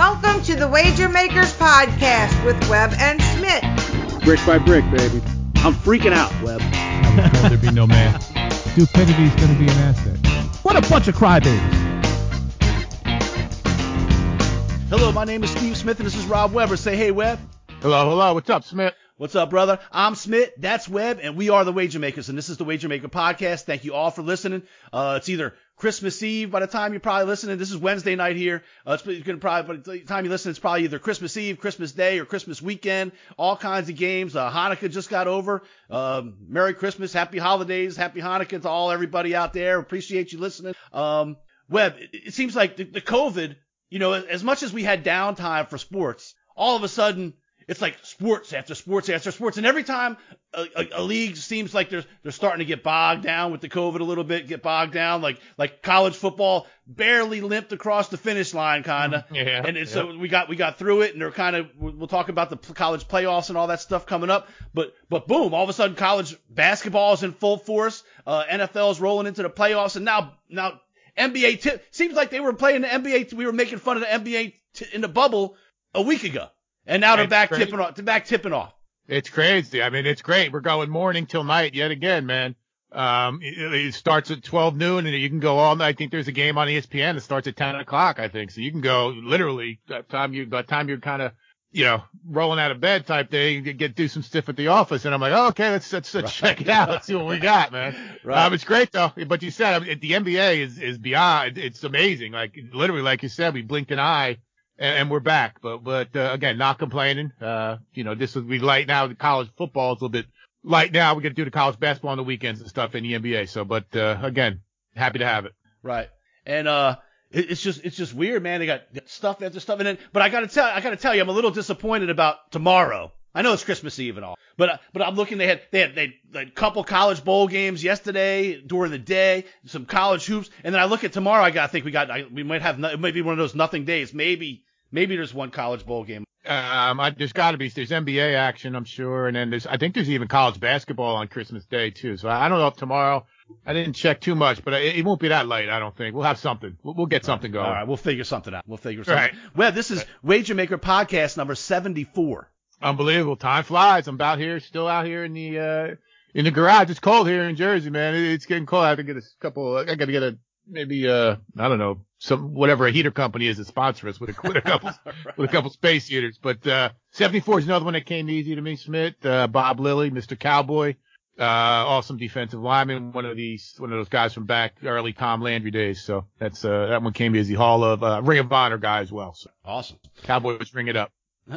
Welcome to the Wager Makers Podcast with Webb and Smitt. Brick by brick, baby. I'm freaking out, Webb. I was told there'd be no man. Stupidity's going to be an asset. What a bunch of crybabies. Hello, my name is Steve Smith, and this is Rob Weber. Say hey, Webb. Hello, hello. What's up, Smith? What's up, brother? I'm Smith. That's Webb, and we are the Wager Makers, and this is the Wager Maker Podcast. Thank you all for listening. Uh, it's either Christmas Eve by the time you're probably listening. This is Wednesday night here. Uh, it's probably by the time you listen, it's probably either Christmas Eve, Christmas Day, or Christmas weekend. All kinds of games. Uh, Hanukkah just got over. Um, Merry Christmas, Happy Holidays, Happy Hanukkah to all everybody out there. Appreciate you listening. Um, Webb, it, it seems like the, the COVID, you know, as much as we had downtime for sports, all of a sudden it's like sports after sports after sports, and every time a, a, a, league seems like they're they're starting to get bogged down with the COVID a little bit, get bogged down. Like like college football barely limped across the finish line, kind of. Yeah. And so we got we got through it, and they're kind of we'll talk about the college playoffs and all that stuff coming up. But but boom, all of a sudden college basketball is in full force. Uh, NFL is rolling into the playoffs, and now now NBA t- seems like they were playing the NBA. We were making fun of the NBA t- in the bubble a week ago. And now they're It's back crazy. tipping off. They're back tipping off. It's crazy. I mean, it's great. We're going morning till night yet again, man. Um, it, it starts at 12 noon and you can go all night. I think there's a game on ESPN that starts at 10 o'clock, I think. So you can go literally by the time you, by the time you're kind of, you know, rolling out of bed type thing, you get do some stuff at the office. And I'm like, oh, okay, let's, let's, let's check it out. Let's see what we got, man. Right. Um, it's great though. But you said I mean, the NBA is, is beyond, it's amazing. Like literally, like you said, we blinked an eye and, and we're back. But, but, uh, again, not complaining. Uh, you know, this would be light now. The college football is a little bit light now. We get to do the college basketball on the weekends and stuff in the NBA. So, but, uh, again, happy to have it. Right. And uh, it, it's just it's just weird, man. They got stuff after stuff, and then but I gotta tell I gotta tell you, I'm a little disappointed about tomorrow. I know it's Christmas Eve and all, but but I'm looking. They had they had they had a couple college bowl games yesterday during the day, some college hoops, and then I look at tomorrow. I got I think we got I, we might have it might be one of those nothing days. Maybe maybe there's one college bowl game. Um, I, there's got to be there's NBA action, I'm sure, and then there's I think there's even college basketball on Christmas Day too. So I, I don't know if tomorrow I didn't check too much, but it, it won't be that late. I don't think we'll have something. We'll, we'll get something going. All right, we'll figure something out. We'll figure something. Right. Well, this is Wager Maker podcast number 74. Unbelievable. Time flies. I'm about here, still out here in the uh in the garage. It's cold here in Jersey, man. It, it's getting cold. I have to get a couple. I got to get a maybe uh I don't know some whatever a heater company is that sponsor us with a, with a couple with a couple space heaters. But uh 74 is another one that came easy to me. Smith, uh, Bob Lilly, Mr. Cowboy, uh awesome defensive lineman, one of these one of those guys from back early Tom Landry days. So that's uh that one came easy. Hall of uh, Ring of Honor guy as well. So Awesome. Cowboys ring it up.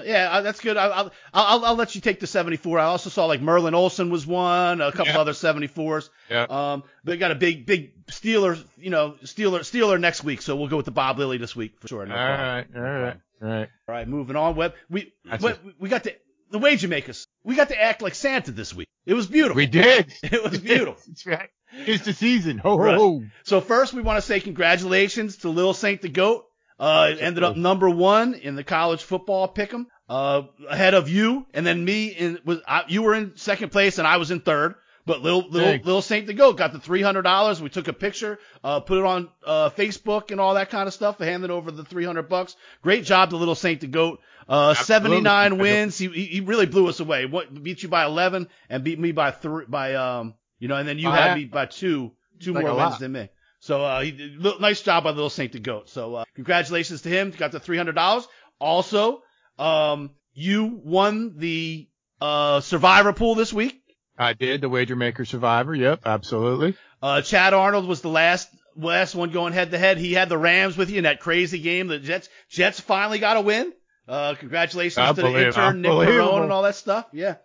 Yeah, that's good. I'll, I'll, I'll, I'll let you take the 74. I also saw like Merlin Olsen was one, a couple Yeah. other 74s. Yeah. Um, they got a big, big Steeler, you know, Steeler, Steeler next week. So we'll go with the Bob Lilly this week for sure. No all right, all right, all right. All right, moving on. Web, we, Web, we got to, the wager makers. We got to act like Santa this week. It was beautiful. We did. It was beautiful. That's right. It's the season. Ho, ho, Right. ho. So first, we want to say congratulations to Lil Saint the Goat. Uh, it ended up number one in the college football pick'em, uh, ahead of you, and then me. In was I, you were in second place, and I was in third. But little little little Saint the Goat got the three hundred dollars. We took a picture, uh, put it on uh, Facebook and all that kind of stuff. Handed over the three hundred bucks. Great job to little Saint the Goat. Uh, 79 wins. He, he really blew us away. What beat you by 11 and beat me by three by um you know, and then you Oh, had yeah. me by two two Like more wins than me. So uh, he nice job by Little Saint the Goat. So uh, congratulations to him. Got the three hundred dollars. Also, um, you won the uh, Survivor pool this week. I did the wager maker survivor. Yep, absolutely. Uh, Chad Arnold was the last last one going head to head. He had the Rams with you in that crazy game. The Jets Jets finally got a win. Uh, congratulations to the intern Nick. Perone and all that stuff. Yeah.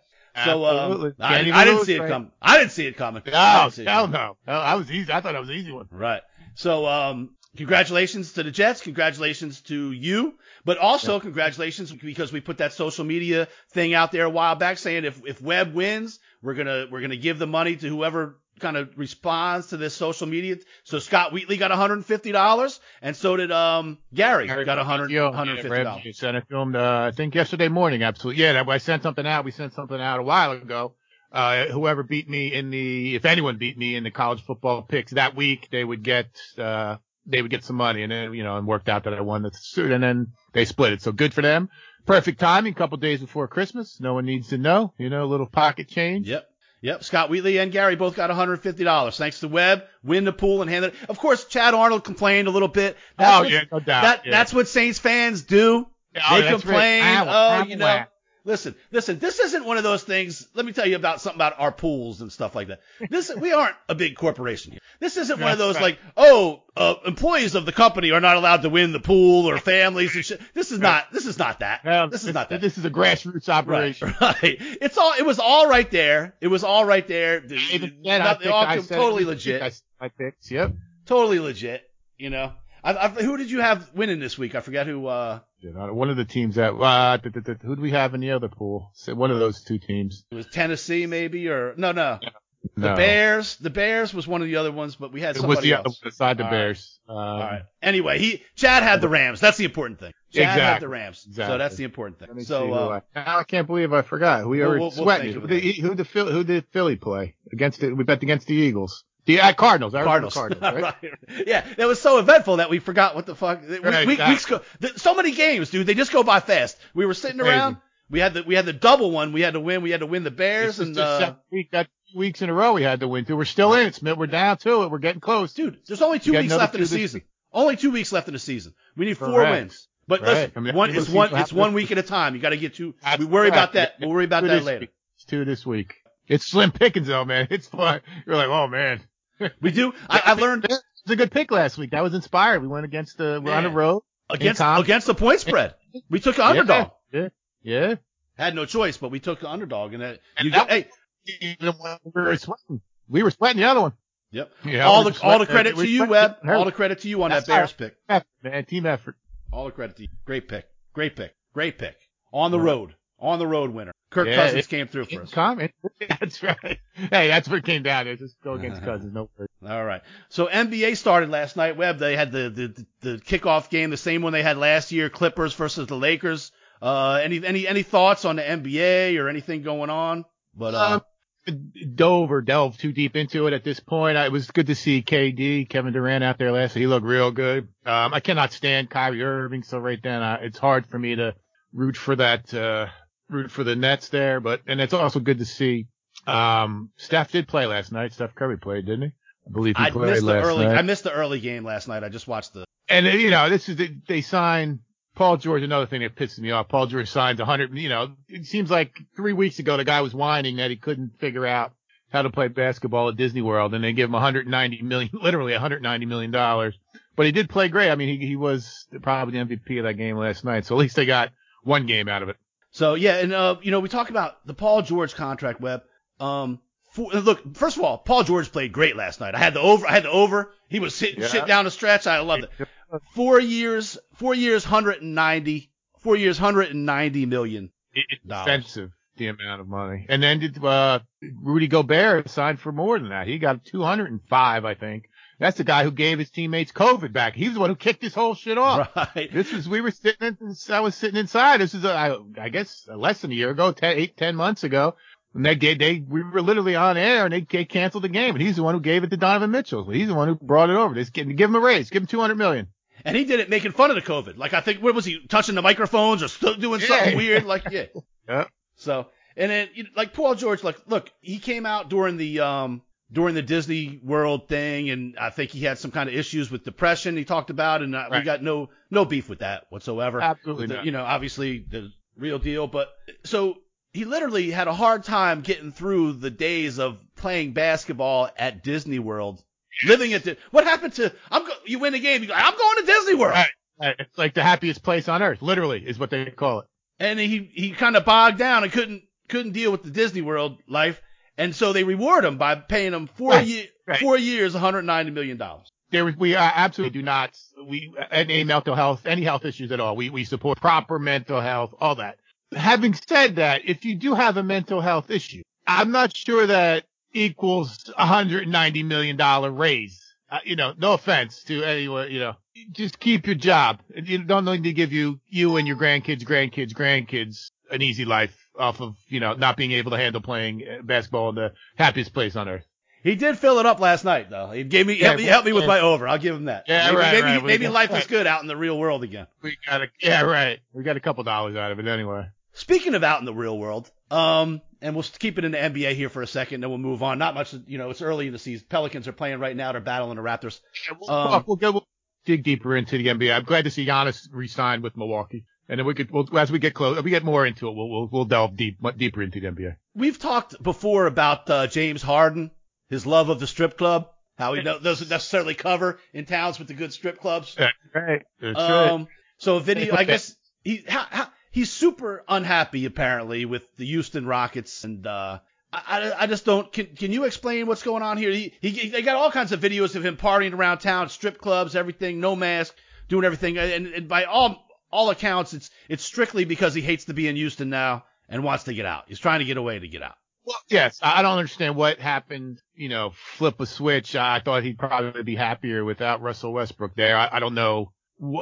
So Absolutely. um, I, I didn't see it right? coming. I didn't see it coming. I No, didn't see it hell coming. no. I was easy. I thought that was an easy one. Right. So, um, congratulations to the Jets. Congratulations to you, but also congratulations because we put that social media thing out there a while back saying if, if Webb wins, we're going to, we're going to give the money to whoever kind of responds to this social media. So Scott Wheatley got $150 and so did, um, Gary, got 100, Yeah, $150. Reb, you sent it him, uh, I think yesterday morning. Absolutely. Yeah, that- I sent something out. We sent something out a while ago. Uh, whoever beat me in the, if anyone beat me in the college football picks that week, they would get, uh, they would get some money, and then you know, and worked out that I won the suit, and then they split it. So good for them. Perfect timing, a couple days before Christmas. No one needs to know, you know, a little pocket change. Yep. Yep. Scott Wheatley and Gary both got $150 thanks to Webb. Win the pool and hand it. Of course, Chad Arnold complained a little bit. That's oh what, yeah, no doubt. That yeah. that's what Saints fans do. Oh, they right. complain. Oh, you know. Listen, listen. This isn't one of those things. Let me tell you about something about our pools and stuff like that. This we aren't a big corporation here. This isn't one of those That's like, oh, uh, employees of the company are not allowed to win the pool or families and shit. This is not. This is not that. Well, this is not that. This is a grassroots operation. right. It's all. It was all right there. It was all right there. Even said, I Not- all I totally it legit. I said my. Yep. Totally legit. You know. I, I, who did you have winning this week? I forget who. uh one of the teams that uh, who do we have in the other pool? One of those two teams. It was Tennessee, maybe, or no, no. The No. Bears. The Bears was one of the other ones, but we had It was somebody the else. other beside the All right. Bears. Um, All right. Anyway, he Chad had the Rams. That's the important thing. Chad had the Rams. So that's the important thing. So uh, I, I can't believe I forgot. We We'll- were we'll- we'll sweating. who, did, who did Philly, who did Philly play against it? We bet against the Eagles. The uh, Cardinals. I Cardinals. Cardinals. Right? right. Yeah, that was so eventful that we forgot what the fuck. We, Right, we, weeks go, th- so many games, dude. They just go by fast. We were sitting around. We had the we had the double one. We had to win. We had to win the Bears and the uh, week. Got two weeks in a row we had to win two. We're still in it, Smith. We're down to it. We're getting close. dude. There's only two We weeks left in the two season. Only two weeks left in the season. We need four wins. But Right. listen, I mean, one it's one it's one week at a time. You got to get two. We worry about that. We'll worry about Two that later. week. It's two this week. It's slim pickings though, man. It's fun. You're like, oh man. We do. I, I learned It was a good pick last week. That was inspired. We went against the, we're on the road. against against the point spread. We took the underdog. Yeah. Yeah. Had no choice, but we took the underdog, and that, And you that got, hey, Even when we were sweating. We were sweating the other one. Yep. Yeah, all the all the credit to you, Webb. All the credit to you on That's that Bears pick. Effort, man. Team effort. All the credit to you. Great pick. Great pick. Great pick. On the road. On the road winner. Kirk Yeah, Cousins it- came through for us. Comment. That's right. Hey, that's what came down to. Just go against Cousins. No worries. All right. So NBA started last night. Webb. They had the, the the kickoff game, the same one they had last year. Clippers versus the Lakers. Uh, any any any thoughts on the NBA or anything going on? But uh, Um, dove or delved too deep into it at this point. I- It was good to see KD, Kevin Durant out there last. He looked real good. Um, I cannot stand Kyrie Irving, so right then I, it's hard for me to root for that, uh, root for the Nets there. But and it's also good to see. Um, Steph did play last night. Steph Curry played, didn't he? I believe he I played missed the last early. night. I missed the early game last night. I just watched the. And you know, this is the, they sign Paul George. Another thing that pisses me off. Paul George signs 100. You know, it seems like three weeks ago the guy was whining that he couldn't figure out how to play basketball at Disney World, and they give him 190 million, literally 190 million dollars. But he did play great. I mean, he he was probably the MVP of that game last night. So at least they got one game out of it. So yeah, and uh, you know, we talk about the Paul George contract web. Um, for, look, first of all, Paul George played great last night. I had the over. I had the over. He was hitting Yeah. shit down the stretch. I loved it. Four years, four years, 190. Four years, 190 million. It- It's Dollars. expensive the amount of money. And then did uh Rudy Gobert signed for more than that. He got 205, I think. That's the guy who gave his teammates COVID back. He's the one who kicked this whole shit off. Right. This is we were sitting. In, I was sitting inside. This is a, I, I guess less than a year ago, ten, eight, ten months ago. And they, they, they, we were literally on air, and they, they canceled the game. And he's the one who gave it to Donovan Mitchell. He's the one who brought it over. Just give, give him a raise. Give him 200 million. And he did it making fun of the COVID. Like I think, what was he touching the microphones or still doing something Yeah. weird? Like yeah. Yeah. So and then like Paul George, like look, he came out during the um during the Disney World thing, and I think he had some kind of issues with depression. He talked about, and uh, we got no no beef with that whatsoever. Absolutely the- not. You know, obviously the real deal, but so he literally had a hard time getting through the days of playing basketball at Disney World. Living at the, what happened to I'm go, you win a game you go I'm going to Disney World Right. Right. It's like the happiest place on earth. Literally is what they call it. and he he kind of bogged down and couldn't couldn't deal with the Disney World life, and so they reward him by paying him four Right, year right. four years, 190 million dollars. There, we uh, absolutely do not, we, any mental health, any health issues at all. We, we support proper mental health, all that. Having said that, if you do have a mental health issue, I'm not sure that equals a $190 million raise. Uh, you know, no offense to anyone, you know, just keep your job. You don't need to give you, you and your grandkids, grandkids, grandkids an easy life off of, you know, not being able to handle playing uh, basketball in the happiest place on earth. He did fill it up last night, though. He gave me Yeah, helped, me, helped me with yeah. my over. I'll give him that. Yeah, maybe, right, maybe, right. Maybe life is good out in the real world again. We got a, yeah, right. We got a couple dollars out of it anyway. Speaking of out in the real world, um, and we'll keep it in the NBA here for a second, then we'll move on. Not much, you know, it's early in the season. Pelicans are playing right now. They're battling the Raptors. We'll, Um, we'll, go, we'll dig deeper into the NBA. I'm glad to see Giannis re-signed with Milwaukee. And then we could, we'll, as we get close, if we get more into it, we'll, we'll, we'll delve deep, deeper into the NBA. We've talked before about uh, James Harden, his love of the strip club, how he do- doesn't necessarily cover in towns with the good strip clubs. That's right. That's Um, so a video, I guess he how, how, he's super unhappy apparently with the Houston Rockets, and uh, I, I I just don't. Can can you explain what's going on here? He, he they got all kinds of videos of him partying around town, strip clubs, everything, no mask, doing everything, and, and by all all accounts, it's it's strictly because he hates to be in Houston now and wants to get out. He's trying to get away to get out. Well, yes, I don't understand what happened. You know, flip a switch. I thought he'd probably be happier without Russell Westbrook there. I, I don't know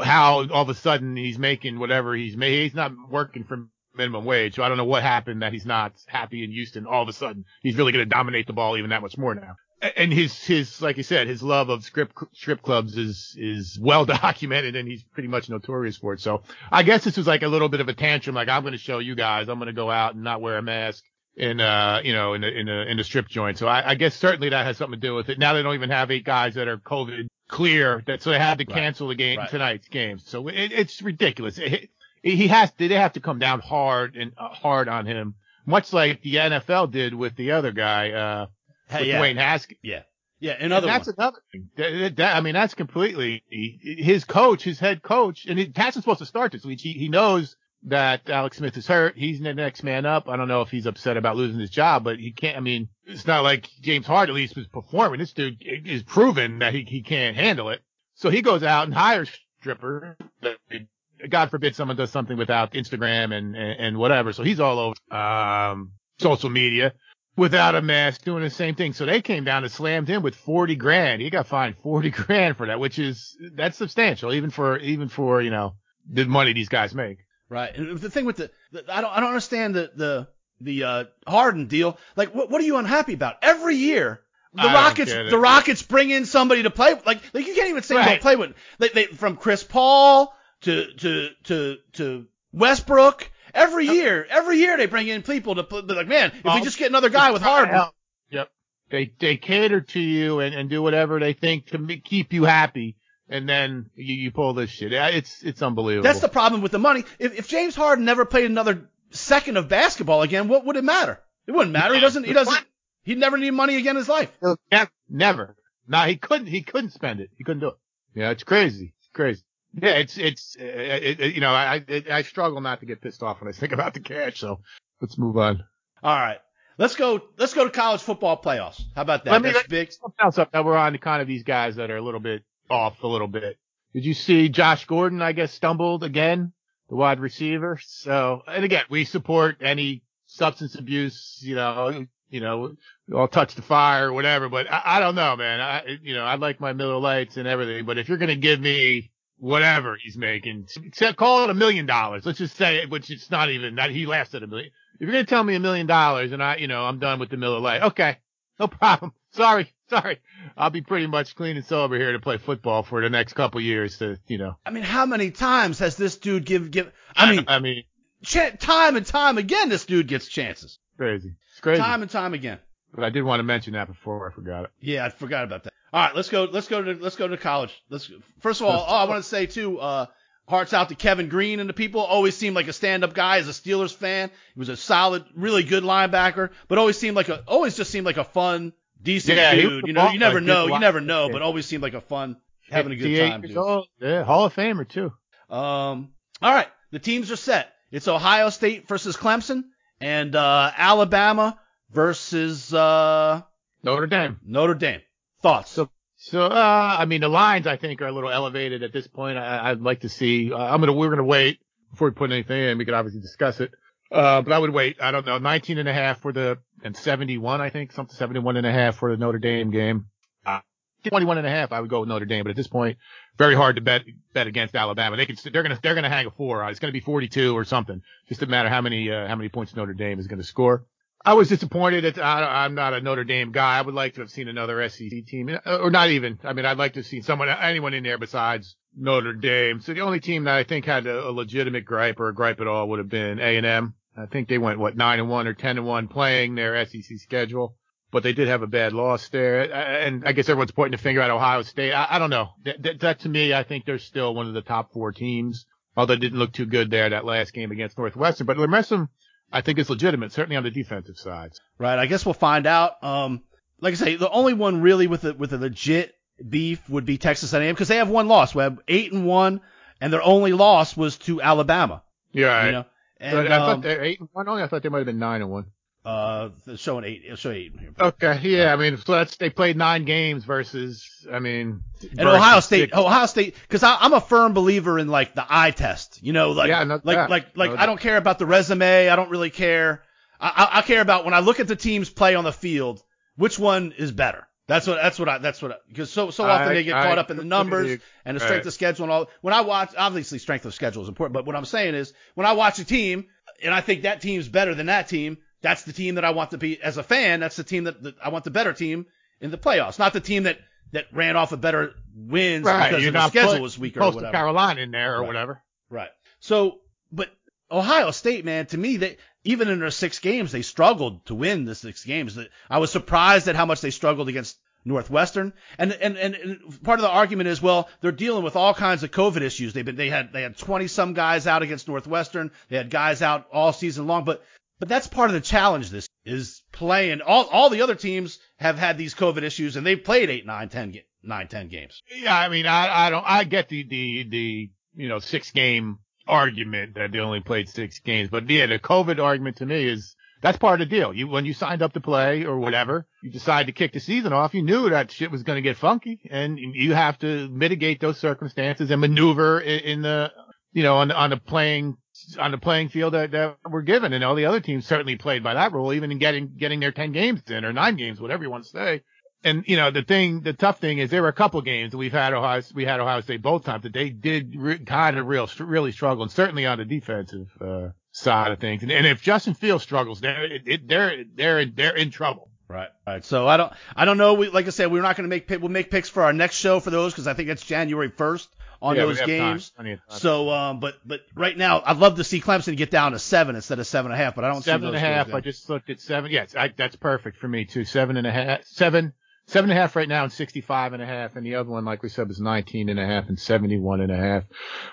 how all of a sudden he's making whatever he's made. He's not working for minimum wage, so I don't know what happened that he's not happy in Houston. All of a sudden, he's really going to dominate the ball even that much more now. And his his like you said, his love of strip strip clubs is is well documented, and he's pretty much notorious for it. So I guess this was like a little bit of a tantrum. Like I'm going to show you guys, I'm going to go out and not wear a mask in uh you know in a in a in a strip joint. So I, I guess certainly that has something to do with it. Now they don't even have eight guys that are COVID clear, that so they had to Right. cancel the game Right. tonight's game. So it, it's ridiculous. It, he has they have to come down hard and uh, hard on him, much like the NFL did with the other guy, uh, with yeah, Dwayne Haskins. yeah, yeah. And that's one. another thing. That- that- I mean, that's completely his coach, his head coach, and he, Haskins supposed to start this week. He, he knows that Alex Smith is hurt. He's the next man up. I don't know if he's upset about losing his job, but he can't. I mean, it's not like James Hart at least was performing. This dude is proven that he, he can't handle it. So he goes out and hires stripper. God forbid someone does something without Instagram and, and, and whatever. So he's all over, um, social media without a mask doing the same thing. So they came down and slammed him with 40 grand. He got fined 40 grand for that, which is, that's substantial, even for, even for, you know, the money these guys make. Right. And the thing with the, the I don't I don't understand the the the uh Harden deal. Like what what are you unhappy about? Every year the I Rockets the Rockets bring in somebody to play like like you can't even say Right. don't play with they, they from Chris Paul to to to to Westbrook. Every year, every year they bring in people to. They're like, man, if we just get another guy with Harden, Yep. They, they cater to you and, and do whatever they think to keep you happy. And then you, you pull this shit. It's, it's unbelievable. that's the problem with the money. If, if James Harden never played another second of basketball again, what would it matter? It wouldn't matter. He doesn't. He doesn't. He'd never need money again in his life. Never, never. No, he couldn't. He couldn't spend it. He couldn't do it. Yeah, it's crazy. It's crazy. Yeah, it's it's uh, it, it, you know I I I struggle not to get pissed off when I think about the cash. So let's move on. All right. Let's go. Let's go to college football playoffs. How about that? Let me- That's big. Something else up. Now we're on to kind of these guys that are a little bit off a little bit. Did you see Josh Gordon? I guess stumbled again, the wide receiver. So and again, we support any substance abuse. You know, you know, I'll touch the fire or whatever. But I, I don't know, man. I you know I like my Miller Lites and everything. But if you're gonna give me whatever he's making, except call it a million dollars. Let's just say it, which it's not even that he laughs at a million. If you're gonna tell me a million dollars and I, you know, I'm done with the Miller Lite, okay, no problem. Sorry, sorry. I'll be pretty much clean and sober here to play football for the next couple years. To you know, I mean, how many times has this dude give give? I mean, I mean, ch- time and time again, this dude gets chances. crazy. It's crazy. Time and time again. But I did want to mention that before I forgot it. Yeah, I forgot about that. All right, let's go. Let's go to let's go to college. Let's first of all, oh, I want to say too. Uh, hearts out to Kevin Greene and the people. Always seemed like a stand-up guy as a Steelers fan. He was a solid, really good linebacker, but always seemed like a always just seemed like a fun, decent Yeah, dude. You know, you never know, you never know, but always seemed like a fun, having a good 58 time. Dude. old. Yeah, Hall of Famer too. Um, all right, the teams are set. It's Ohio State versus Clemson and uh, Alabama versus uh, Notre Dame. Notre Dame. Thoughts? So, so uh, I mean, the lines I think are a little elevated at this point. I, I'd like to see. Uh, I'm gonna. We're gonna wait before we put anything in. We could obviously discuss it. Uh, but I would wait. I don't know. 19 and a half for the and 71, I think, something 71 and a half for the Notre Dame game. Uh, 21 and a half, I would go with Notre Dame. But at this point, very hard to bet bet against Alabama. They can. They're gonna. They're gonna hang a four. It's gonna be 42 or something. Just doesn't matter how many uh, how many points Notre Dame is gonna score. I was disappointed. That I, I'm not a Notre Dame guy. I would like to have seen another SEC team, uh, or not even. I mean, I'd like to have seen someone, anyone in there besides Notre Dame. So the only team that I think had a, a legitimate gripe or a gripe at all would have been A&M. I think they went what nine and one or ten and one playing their SEC schedule, but they did have a bad loss there. And I guess everyone's pointing the finger at Ohio State. I, I don't know. That, that, that to me, I think they're still one of the top four teams. Although it didn't look too good there that last game against Northwestern, but them, I think is legitimate, certainly on the defensive side. Right. I guess we'll find out. Um, like I say, the only one really with a, with a legit beef would be Texas A&M because they have one loss. We have eight and one, and their only loss was to Alabama. Yeah. Right. You know? And, I thought um, they're eight and one only. I thought they might have been nine and one. Uh, it's showing eight. Showing eight. Okay. Yeah. I mean, so that's they played nine games versus. I mean. And Ohio State, six. Ohio State, because I'm a firm believer in like the eye test. You know, like Yeah, like like like No I don't care about the resume. I don't really care. I, I, I care about when I look at the teams play on the field, which one is better. That's what that's what I that's what because so so often I- they get caught up in the numbers and the strength right. of schedule and all. When I watch, obviously strength of schedule is important, but what I'm saying is when I watch a team and I think that team's better than that team, that's the team that I want to be as a fan. That's the team that, that I want the better team in the playoffs, not the team that that ran off a better wins Right. because You're the schedule was weaker or whatever. Carolina in there or Right. whatever. Right. So, but Ohio State, man, to me, they even in their six games, they struggled to win the six games. I was surprised at how much they struggled against Northwestern. And, and and and part of the argument is, well, they're dealing with all kinds of COVID issues. They've been they had they had 20 some guys out against Northwestern. They had guys out all season long, but but that's part of the challenge. This is playing. All all the other teams have had these COVID issues, and they've played eight, nine, ten, ga- games. Yeah, I mean, I, I don't, I get the, the, the, you know, six game argument that they only played six games, but yeah, the COVID argument to me is that's part of the deal. You, when you signed up to play or whatever, you decide to kick the season off, you knew that shit was going to get funky and you have to mitigate those circumstances and maneuver in, in the, you know, on, on the playing, on the playing field that, that we're given. And all the other teams certainly played by that rule, even in getting, getting their 10 games in or nine games, whatever you want to say and you know the thing, the tough thing is there were a couple games that we've had Ohio, we had Ohio State both times that they did re- kind of real, really struggle, and certainly on the defensive uh, side of things. And, and if Justin Fields struggles, they're they're they're they're in trouble. Right. Right. So I don't, I don't know. We, like I said, we're not going to make, we'll make picks for our next show for those because I think it's January 1st on Yeah, those games. plenty of time. So, um, but, but right now, I'd love to see Clemson get down to seven instead of seven and a half, but I don't seven and a half. I just looked at seven. Yes, I, that's perfect for me too. Seven and a half, seven, seven and a half right now, and sixty-five and a half, and the other one, like we said, was nineteen and a half and seventy-one and a half,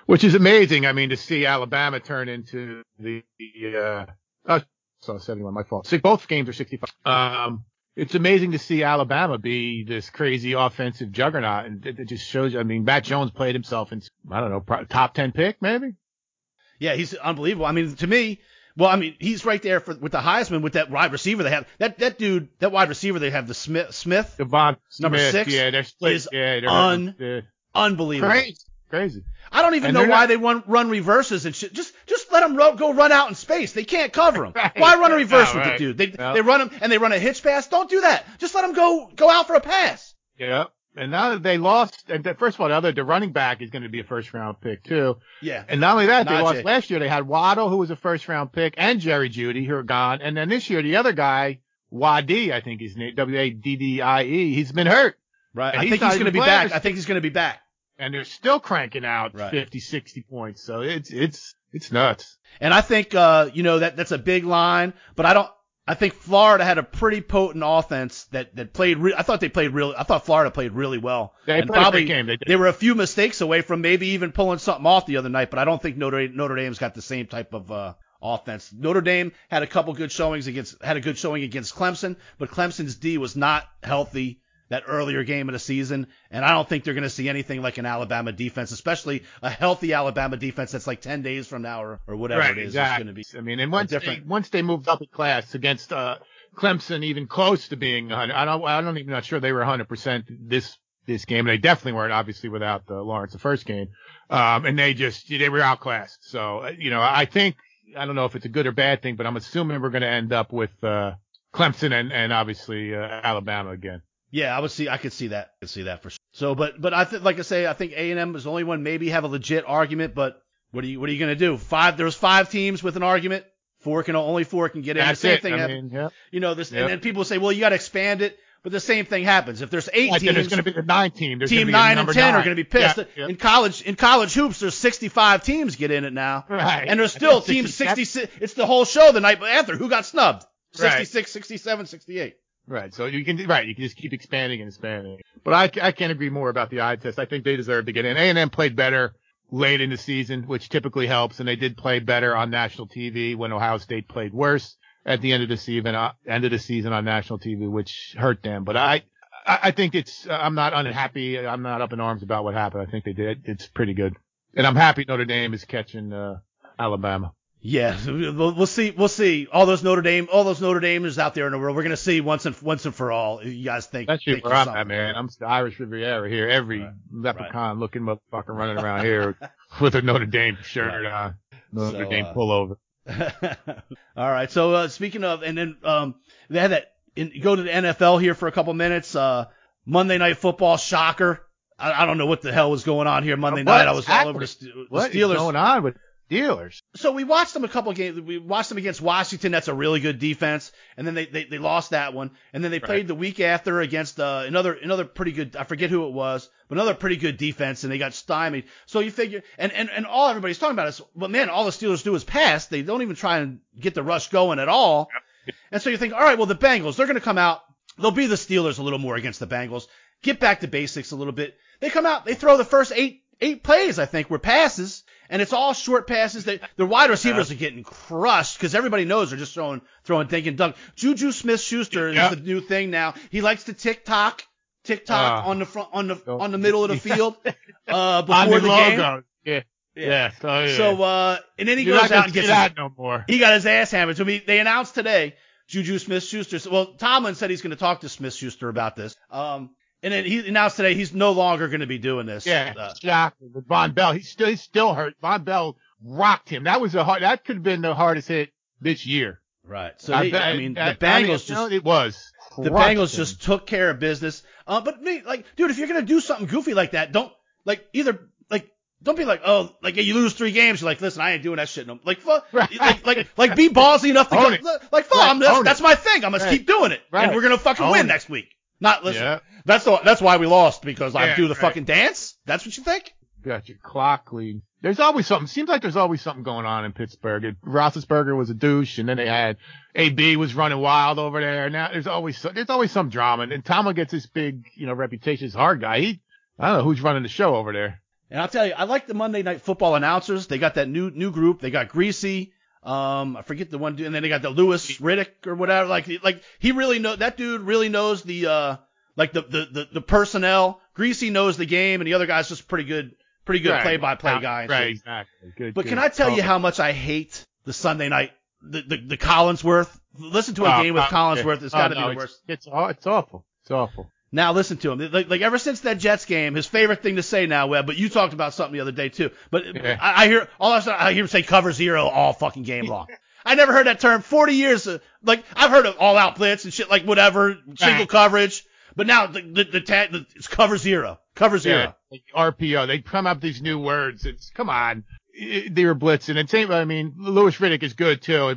which is amazing. I mean, to see Alabama turn into the, uh, uh so seventy-one, my fault. See, both games are sixty-five. Um, it's amazing to see Alabama be this crazy offensive juggernaut, and it, it just shows. you I mean, Mac Jones played himself in, I don't know, top ten pick maybe. Yeah, he's unbelievable. I mean, to me, well, I mean, he's right there for, with the Heisman with that wide receiver they have. That, that dude, that wide receiver they have, the Smith, Smith, DeVonta Number Smith, six yeah, they're split. is yeah, they're un- yeah. unbelievable. crazy, crazy. I don't even And know why not- they run, run reverses and shit. Just, just let them ro- go run out in space. They can't cover him. Right. Why run a reverse No, with right. the dude? They, No. they run him and they run a hitch pass. Don't do that. Just let him go, go out for a pass. Yeah. And now that they lost, and first of all, the other, the running back is going to be a first round pick too. Yeah. And not only that, they Najee. lost last year. They had Waddle, who was a first round pick, and Jerry Jeudy, who are gone. And then this year, the other guy, Wadi, I think his name, W-A-D-D-I-E, he's been hurt. Right. I think he's going to be back. I think he's going to be back. And they're still cranking out Right. 50, 60 points. So it's, it's, it's nuts. And I think, uh, you know, that, that's a big line, but I don't, I think Florida had a pretty potent offense that, that played, re- I thought they played really, I thought Florida played really well. They and played a probably, great game. They did. They were a few mistakes away from maybe even pulling something off the other night, but I don't think Notre, Notre Dame's got the same type of, uh, offense. Notre Dame had a couple good showings against, had a good showing against Clemson, but Clemson's D was not healthy that earlier game of the season, and I don't think they're going to see anything like an Alabama defense, especially a healthy Alabama defense that's like 10 days from now or, or whatever right, it is. exactly. It's going to be I mean, and once different- they, once they moved up in class against uh, Clemson, even close to being 100, I don't, I don't even not sure they were 100 percent this this game. They definitely weren't, obviously, without uh, Lawrence the first game. Um, and they just they were outclassed. So uh, you know, I think I don't know if it's a good or bad thing, but I'm assuming we're going to end up with uh, Clemson and and obviously uh, Alabama again. Yeah, I would see. I could see that. I could see that for sure. So, but but I think, like I say, I think A and M is the only one maybe have a legit argument. But what are you what are you gonna do? Five. There's five teams with an argument. Four can only four can get in. That's the same it. thing I mean, yeah. You know this, Yep. and then people say, well, you got to expand it, but the same thing happens. If there's eight Like, teams, there's going to be the nine team. There's team nine and ten are going to be pissed. Yeah, yeah. In college, in college hoops, there's 65 teams get in it now, Right. and there's still teams 66. It's the whole show the night after. Who got snubbed? Right. 66, 67, 68. Right. So you can right. You can just keep expanding and expanding. But I, I can't agree more about the eye test. I think they deserve to get in. A and M played better late in the season, which typically helps, and they did play better on national TV when Ohio State played worse at the end of the season. Uh, end of the season on national TV, which hurt them. But I. I think it's. Uh, I'm not unhappy. I'm not up in arms about what happened. I think they did. It's pretty good, and I'm happy Notre Dame is catching uh, Alabama. Yeah, we'll, we'll see. We'll see. All those Notre Dame, all those Notre Damers out there in the world, we're gonna see once and once and for all. You guys think? That's think where I'm at, man. I'm the Irish Riviera here. Every Right. leprechaun looking motherfucker running around here with a Notre Dame shirt on. Notre So, Dame uh, pullover. all right. So uh, speaking of, and then um, they had that. In, go to the NFL here for a couple minutes. Uh, Monday Night Football, shocker. I, I don't know what the hell was going on here Monday What night. I was all over the, the What is going on with Steelers? so we watched them a couple games. We watched them against Washington. That's a really good defense. And then they, they, they lost that one. And then they played the week after against uh, another another pretty good. I forget who it was, but another pretty good defense. And they got stymied. So you figure, and and and all everybody's talking about is, well, man, all the Steelers do is pass. They don't even try and get the rush going at all. And so you think, all right, well, the Bengals, they're going to come out. They'll be the Steelers a little more against the Bengals. Get back to basics a little bit. They come out, they throw the first eight eight plays, I think, were passes, and it's all short passes. That the wide receivers are getting crushed because everybody knows they're just throwing throwing dink and dunk. Juju Smith Schuster Yeah. is the new thing now. He likes to tick tock, tick tock Ah. on the front on the on the middle of the field uh, before the the game. logo. Yeah. Yeah. So, yeah. So uh, and then he You're goes out and gets that no more. he got his ass hammered. So we, they announced today, Juju Smith-Schuster. Well, Tomlin said he's going to talk to Smith-Schuster about this. Um, and then he announced today he's no longer going to be doing this. Yeah. Uh, Shocking. With Vonn Bell, he's still he's still hurt. Vonn Bell rocked him. That was a hard. That could have been the hardest hit this year. right. So they, bet- I mean, I- the I mean, Bengals you know, just. it was. The Bengals him. just took care of business. Uh, but me, like, dude, if you're gonna do something goofy like that, don't like either like don't be like, oh, like you lose three games, you're like, listen, I ain't doing that shit no. Like, fuck, Right. like, like, like, be ballsy enough to Own go, it. like, fuck, Right. I'm, that's, that's my thing. I'm gonna Right. keep doing it, and Right. we're gonna fucking Own win it. next week. Not listen. Yeah. That's the that's why we lost because I Yeah, do the right. fucking dance. That's what you think? got your clock lead. There's always something. Seems like there's always something going on in Pittsburgh. It, Roethlisberger was a douche, and then they had AB was running wild over there. Now there's always so, there's always some drama. And Tomlin gets this big, you know, reputation as a hard guy. He, I don't know who's running the show over there. And I'll tell you, I like the Monday Night Football announcers. They got that new new group. They got Griese. Um, I forget the one dude, and then they got the Louis Riddick or whatever. Like, like he really know that dude really knows the uh, like the the the, the personnel. Griese knows the game, and the other guy's just pretty good, pretty good Right. play by play guy. Right, exactly. Good. But good. can I tell you Oh, how much I hate the Sunday night the the, the Collinsworth? Listen to a oh, game with oh, Collinsworth. It's oh, got to no, be the worst. It's it's awful. It's awful. Now listen to him. Like, like ever since that Jets game, his favorite thing to say now, Webb. But you talked about something the other day too. But Yeah. I, I hear all of a sudden I hear him say cover zero all fucking game long. I never heard that term. Forty years. Of, like I've heard of all out blitz and shit like whatever single Right. coverage. But now the the, the, ta- the it's cover zero. Cover zero. Yeah, like RPO. They come up with these new words. It's come on. They were blitzing. And same. I mean, Louis Riddick is good too. If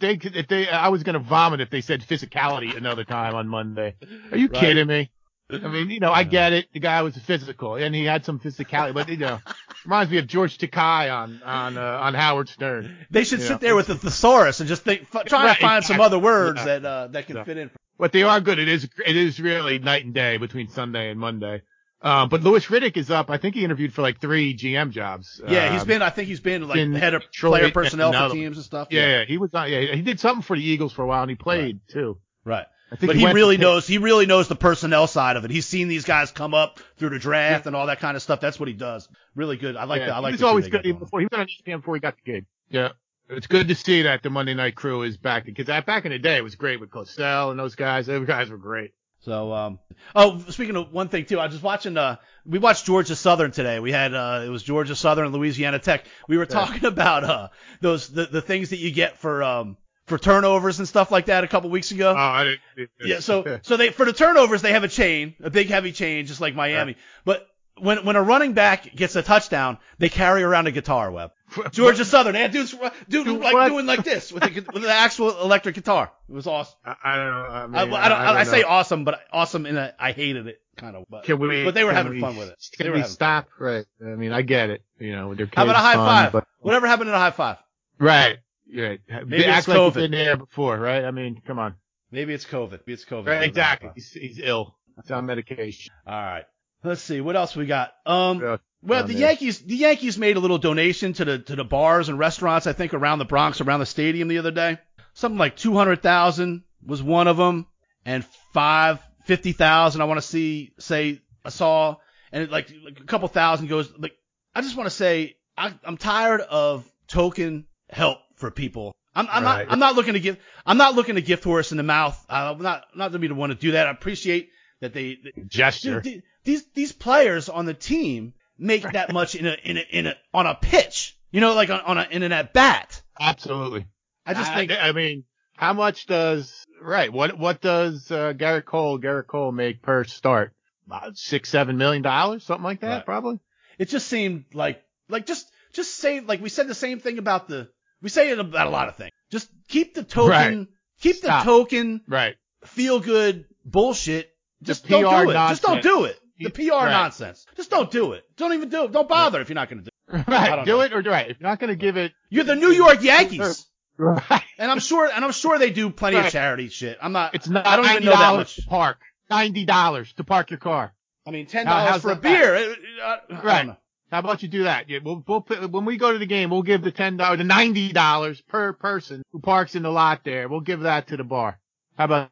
they, if they, I was gonna vomit if they said physicality another time on Monday. Are you Right. kidding me? I mean, you know, I get it. The guy was physical and he had some physicality, but you know, reminds me of George Takei on on uh, on Howard Stern. They should sit there with the thesaurus and just think, f- try Right, to find some other words Yeah. that uh, that can fit in. But they are good. It is it is really night and day between Sunday and Monday. Um, but Louis Riddick is up. I think he interviewed for like three GM jobs. Yeah, he's been. I think he's been like been head of player personnel for teams and stuff. Yeah, yeah, he was on. Yeah, he did something for the Eagles for a while, and he played too. right. I think But he to really knows he really knows the personnel side of it. He's seen these guys come up through the draft and all that kind of stuff. That's what he does. Really good. I like yeah, that. I like he was always good even before he was on ESPN before he got the gig. Yeah, it's good to see that the Monday Night Crew is back because that back in the day it was great with Cosell and those guys. Those guys were great. So um oh speaking of one thing too, I was just watching uh we watched Georgia Southern today. We had uh it was Georgia Southern and Louisiana Tech. We were talking about uh those the, the things that you get for um for turnovers and stuff like that a couple weeks ago. Oh, I didn't. Yeah, so so they for the turnovers they have a chain, a big heavy chain, just like Miami. But when when a running back gets a touchdown, they carry around a guitar. Web. Georgia Southern, dudes dude Dude, like what? doing like this with the with the actual electric guitar. It was awesome. I, I don't know. I, mean, I, I, don't, I, say know. awesome, but awesome in a I hated it kind of. But, Can we? but they were having we- fun with it. Can we stop? Right. I mean, I get it. You know, with their kids. How about a high fun, five? But, Whatever happened in a high five? right. Right. Maybe Act it's like COVID. been there before, right? I mean, come on. Maybe it's COVID. Maybe it's COVID. Right, exactly. He's, he's ill. He's on medication. right. Let's see what else we got. Um, Yeah. well, the there. Yankees, the Yankees made a little donation to the to the bars and restaurants. I think around the Bronx, around the stadium the other day. Something like two hundred thousand was one of them, and five fifty thousand. I want to see say I saw, and it, like, like a couple thousand goes. Like I just want to say I, I'm tired of token help for people. I'm, I'm Right. not I'm not looking to give I'm not looking to gift horse in the mouth. Uh, I'm not not to be the one to do that. I appreciate that they Gesture. Dude, th- these these players on the team make that much in a in a in a on a pitch. You know, like on, on a in an at bat. Absolutely. I just I, think I mean, how much does right? What what does uh, Gerrit Cole Gerrit Cole make per start? About six seven million dollars, something like that, Right. probably. it just seemed like like just just say like we said the same thing about the we say it about a lot of things. Just keep the token Right. keep Stop. the token Right. feel good bullshit. Just don't do it. Just don't do it. The PR right. nonsense. Just don't do it. Don't even do it. Don't bother if you're not going to do it. Right. don't know. it or do right. If you're not going to give it, You're the New York Yankees. right. And I'm sure and I'm sure they do plenty of charity shit. I'm not It's not. I don't even know that much. to park. Ninety dollars to park your car. I mean, ten Now, dollars how's for a beer. it- uh, I, I Right. How about you do that? Yeah, we'll, we'll put, when we go to the game, we'll give the ten dollars, the ninety dollars per person who parks in the lot there. We'll give that to the bar. How about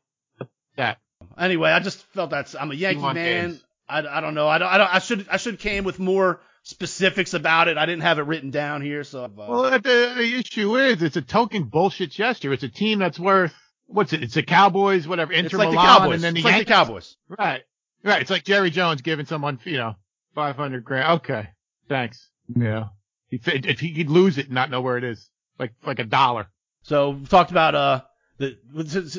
that? Anyway, I just felt that's I'm a Yankee man. games. I, I don't know. I don't, I don't. I should I should came with more specifics about it. I didn't have it written down here, so. Uh, Well, the, the issue is it's a token bullshit gesture. It's a team that's worth what's it? It's the Cowboys, whatever. Inter it's like the Cowboys. and then the it's like the Cowboys. Right, right. It's like Jerry Jones giving someone, you know, five hundred grand. Okay, thanks. Yeah, if, if he could lose it and not know where it is, like like a dollar. So we talked about uh the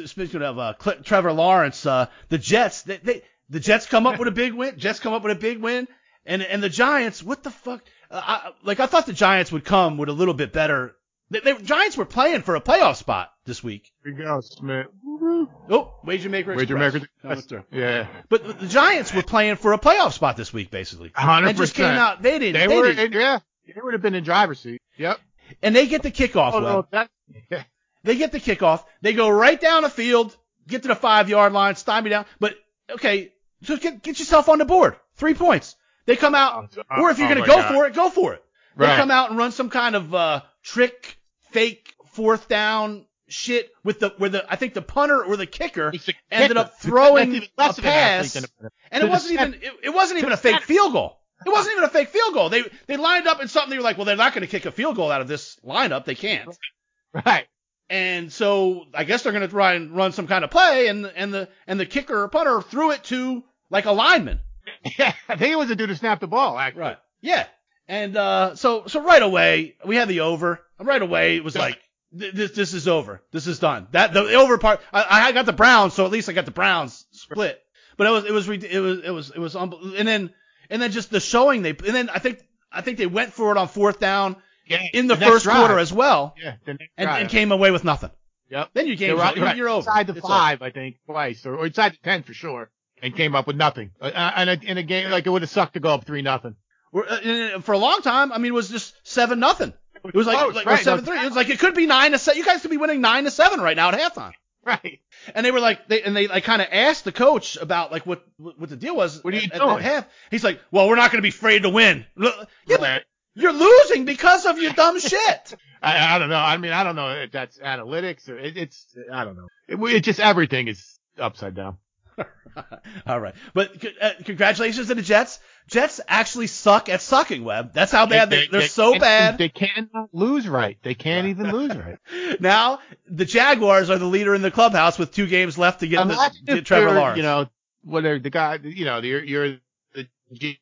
speaking of uh Cl- Trevor Lawrence, uh the Jets. They, they the Jets come up with a big win. Jets come up with a big win, and and the Giants. What the fuck? Uh, I, like I thought the Giants would come with a little bit better. The, the Giants were playing for a playoff spot this week. Here we go, Smith. Oh, wager maker Wager Maker coming Express. through. Yeah, But the Giants were playing for a playoff spot this week, basically. hundred And just came out. They didn't. They, They, were, didn't. yeah, they would have been in driver's seat. Yep. And they get the kickoff. Oh Webb. no, that. Yeah. They get the kickoff. They go right down the field, get to the five yard line, stymie down. But okay, just get get yourself on the board. Three points. They come out, Oh, or if you're oh gonna go God. for it, go for it. They Right. come out and run some kind of uh, trick, fake fourth down shit with the where the I think the punter or the kicker a ended up throwing That's even less a an pass, a- and it wasn't even it, it wasn't even a fake field goal. It wasn't even a fake field goal. They they lined up in something. They were like, well, they're not going to kick a field goal out of this lineup. They can't. Right. And so I guess they're going to try and run some kind of play, and and the and the kicker or punter threw it to like a lineman. Yeah, I think it was a dude who snapped the ball. Actually. Yeah. And uh, so so right away we had the over. And right away it was like this this is over. This is done. That the over part. I, I got the Browns, so at least I got the Browns split. But it was it was it was it was it was unbel- and then and then just the showing they and then I think I think they went for it on fourth down Yeah. in the, next first drive. quarter as well, Yeah. The and, and came away with nothing. Yep. Then game's were- You're, right, you're over. Inside the It's over. five, I think, twice, or, or inside the ten for sure, and came up with nothing. Uh, and a, in a game like it would have sucked to go up three nothing. Uh, For a long time, I mean, it was just seven nothing. It was like, close, like right, seven three. It was like it could be nine to seven. You guys could be winning nine to seven right now at halftime. Right. And they were like, they and they like kind of asked the coach about like what what the deal was. What are you at, doing? At half, he's like, well, we're not going to be afraid to win. Yeah, but Right. You're losing because of your dumb shit. I, I don't know. I mean, I don't know if that's analytics or it, it's, I don't know. It, it just everything is upside down. All right, but uh, congratulations to the Jets. Jets actually suck at sucking. Web. That's how bad they, they, are so can't- bad. They cannot lose right. They can't even lose right. now the Jaguars are the leader in the clubhouse with two games left to get, the, Imagine get Trevor you're, Lawrence. You know, whatever the guy, you know, you're, you're the G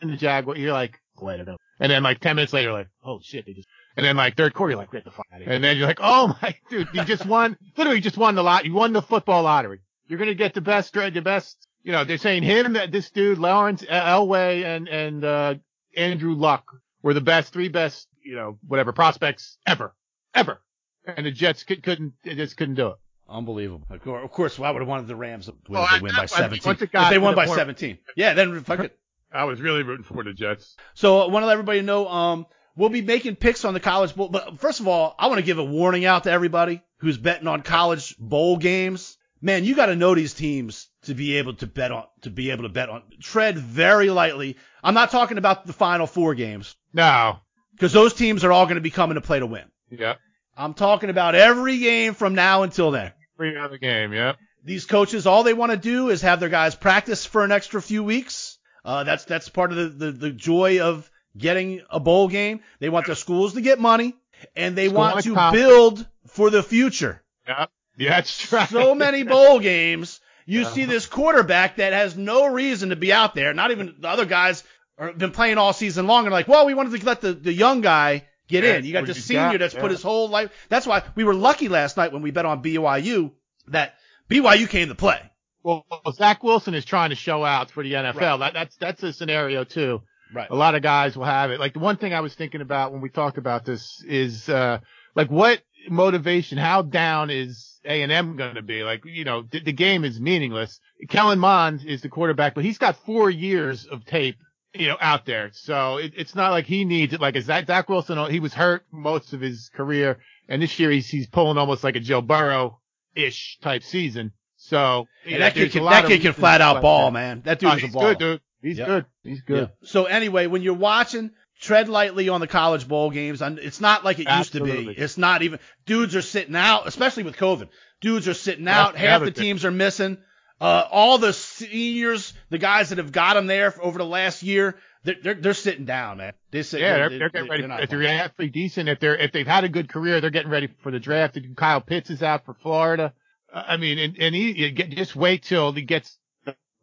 the Jaguar, you're like, let it go. And then like 10 minutes later, like, oh shit, they just, and then like third quarter, you're like, get the fuck out of here. And then you're like, oh my, dude, you just won, literally just won the lot, you won the football lottery. You're going to get the best, the best, you know, they're saying him, that this dude, Lawrence Elway and, and, uh, Andrew Luck were the best, three best, you know, whatever prospects ever, ever. And the Jets could, couldn't, they just couldn't do it. Unbelievable. Of course, of course, well, I would have wanted the Rams to win Oh, if they I- win I- by I- 17. once If they won the by point- 17. Yeah, then fuck it. I was really rooting for the Jets. So I want to let everybody know, um, we'll be making picks on the college bowl. But first of all, I want to give a warning out to everybody who's betting on college bowl games. Man, you got to know these teams to be able to bet on, to be able to bet on. Tread very lightly. I'm not talking about the final four games No. because those teams are all going to be coming to play to win. Yep. I'm talking about every game from now until then. Free other game. Yep. These coaches, all they want to do is have their guys practice for an extra few weeks. Uh, that's that's part of the, the, the joy of getting a bowl game. They want their schools to get money, and they School want to conference. build for the future. Yep. Yeah, that's right. So many bowl games. You Yeah. see this quarterback that has no reason to be out there. Not even the other guys are been playing all season long and like, well, we wanted to let the, the young guy get Yeah, in. You got this you senior got, that's put his whole life. That's why we were lucky last night when we bet on BYU that BYU came to play. Well, Zach Wilson is trying to show out for the NFL. Right. That, that's that's a scenario too. Right. A lot of guys will have it. Like the one thing I was thinking about when we talked about this is uh like what motivation, how down is A and M going to be? Like you know the, the game is meaningless. Kellen Mond is the quarterback, but he's got four years of tape. You know, out there. So it, it's not like he needs it. Like a Zach, Zach Wilson, he was hurt most of his career. And this year he's, he's pulling almost like a Joe Burrow-ish type season. So know, that kid can that kid can flat out ball, that. man. That dude Oh, is a baller. good, dude. He's Yep. good. He's good. Yeah. So anyway, when you're watching, tread lightly on the college bowl games. It's not like it used to be. It's not even. Dudes are sitting out, especially with COVID. Dudes are sitting That's out. the Half the thing. teams are missing. Uh, all the seniors, the guys that have got them there for, over the last year, they're, they're they're sitting down, man. They're sitting, Yeah, they're, they're getting ready. not if they're actually decent, if they're if they've had a good career, they're getting ready for the draft. Kyle Pitts is out for Florida. Uh, I mean, and, and he you get, just wait till he gets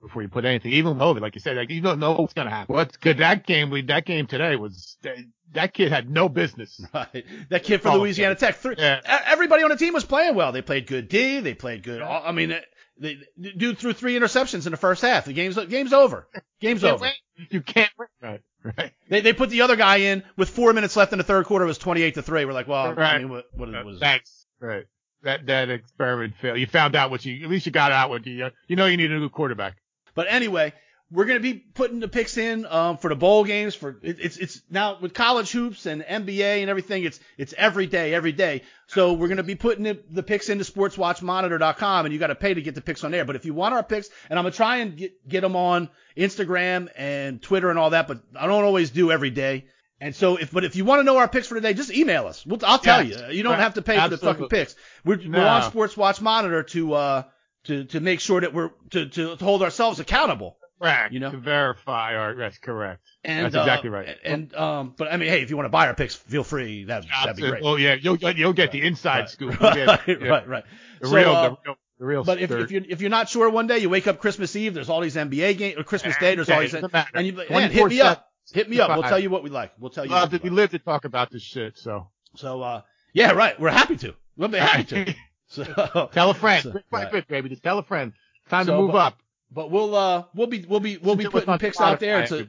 before you put anything. Even COVID, like you said, like you don't know what's gonna happen. What's good? That game, we that game today was that kid had no business. Right. That kid for Oh, Louisiana Tech. Three, Yeah. Everybody on the team was playing well. They played good D. They played good. I mean, they, the dude threw three interceptions in the first half. The game's game's over. Game's over. win. You can't win. Right. Right. They they put the other guy in with four minutes left in the third quarter. It was 28 to three. We're like, well, I mean, what what Uh, was it? Thanks. Right. That that experiment failed. You found out what you at least you got out what you you know you need a new quarterback. But anyway, we're gonna be putting the picks in um, for the bowl games. For it, it's it's now with college hoops and NBA and everything. It's it's every day, every day. So we're gonna be putting the, the picks into SportsWatchMonitor.com, and you got to pay to get the picks on there. But if you want our picks, and I'm gonna try and get get them on Instagram and Twitter and all that, but I don't always do every day. And so, if but if you want to know our picks for today, just email us. We'll, I'll tell Yes. you. You don't have to pay for the fucking picks. We're, we're on Sports Watch Monitor to uh to to make sure that we're to to, to hold ourselves accountable. Correct. You know? to verify. Or that's correct. And That's uh, exactly right. And um, but I mean, hey, if you want to buy our picks, feel free. That that'd be great. Oh yeah, you'll you'll get the inside Right. scoop. Right, get- yeah, right, right. The So, real, uh, the real, but if, if you if you're not sure, one day you wake up Christmas Eve, there's all these NBA games, or Christmas Day, there's all these, and you hit me up, hit me up. We'll tell you what we like. We'll tell you. What we we live to talk about this shit. So So uh, yeah, right. We're happy to. We'll be happy to. So, tell a friend, So, quick, right. quick, baby. Just tell a friend. Time So, to move but- up. but we'll uh we'll be we'll be we'll be putting picks out there. It's a.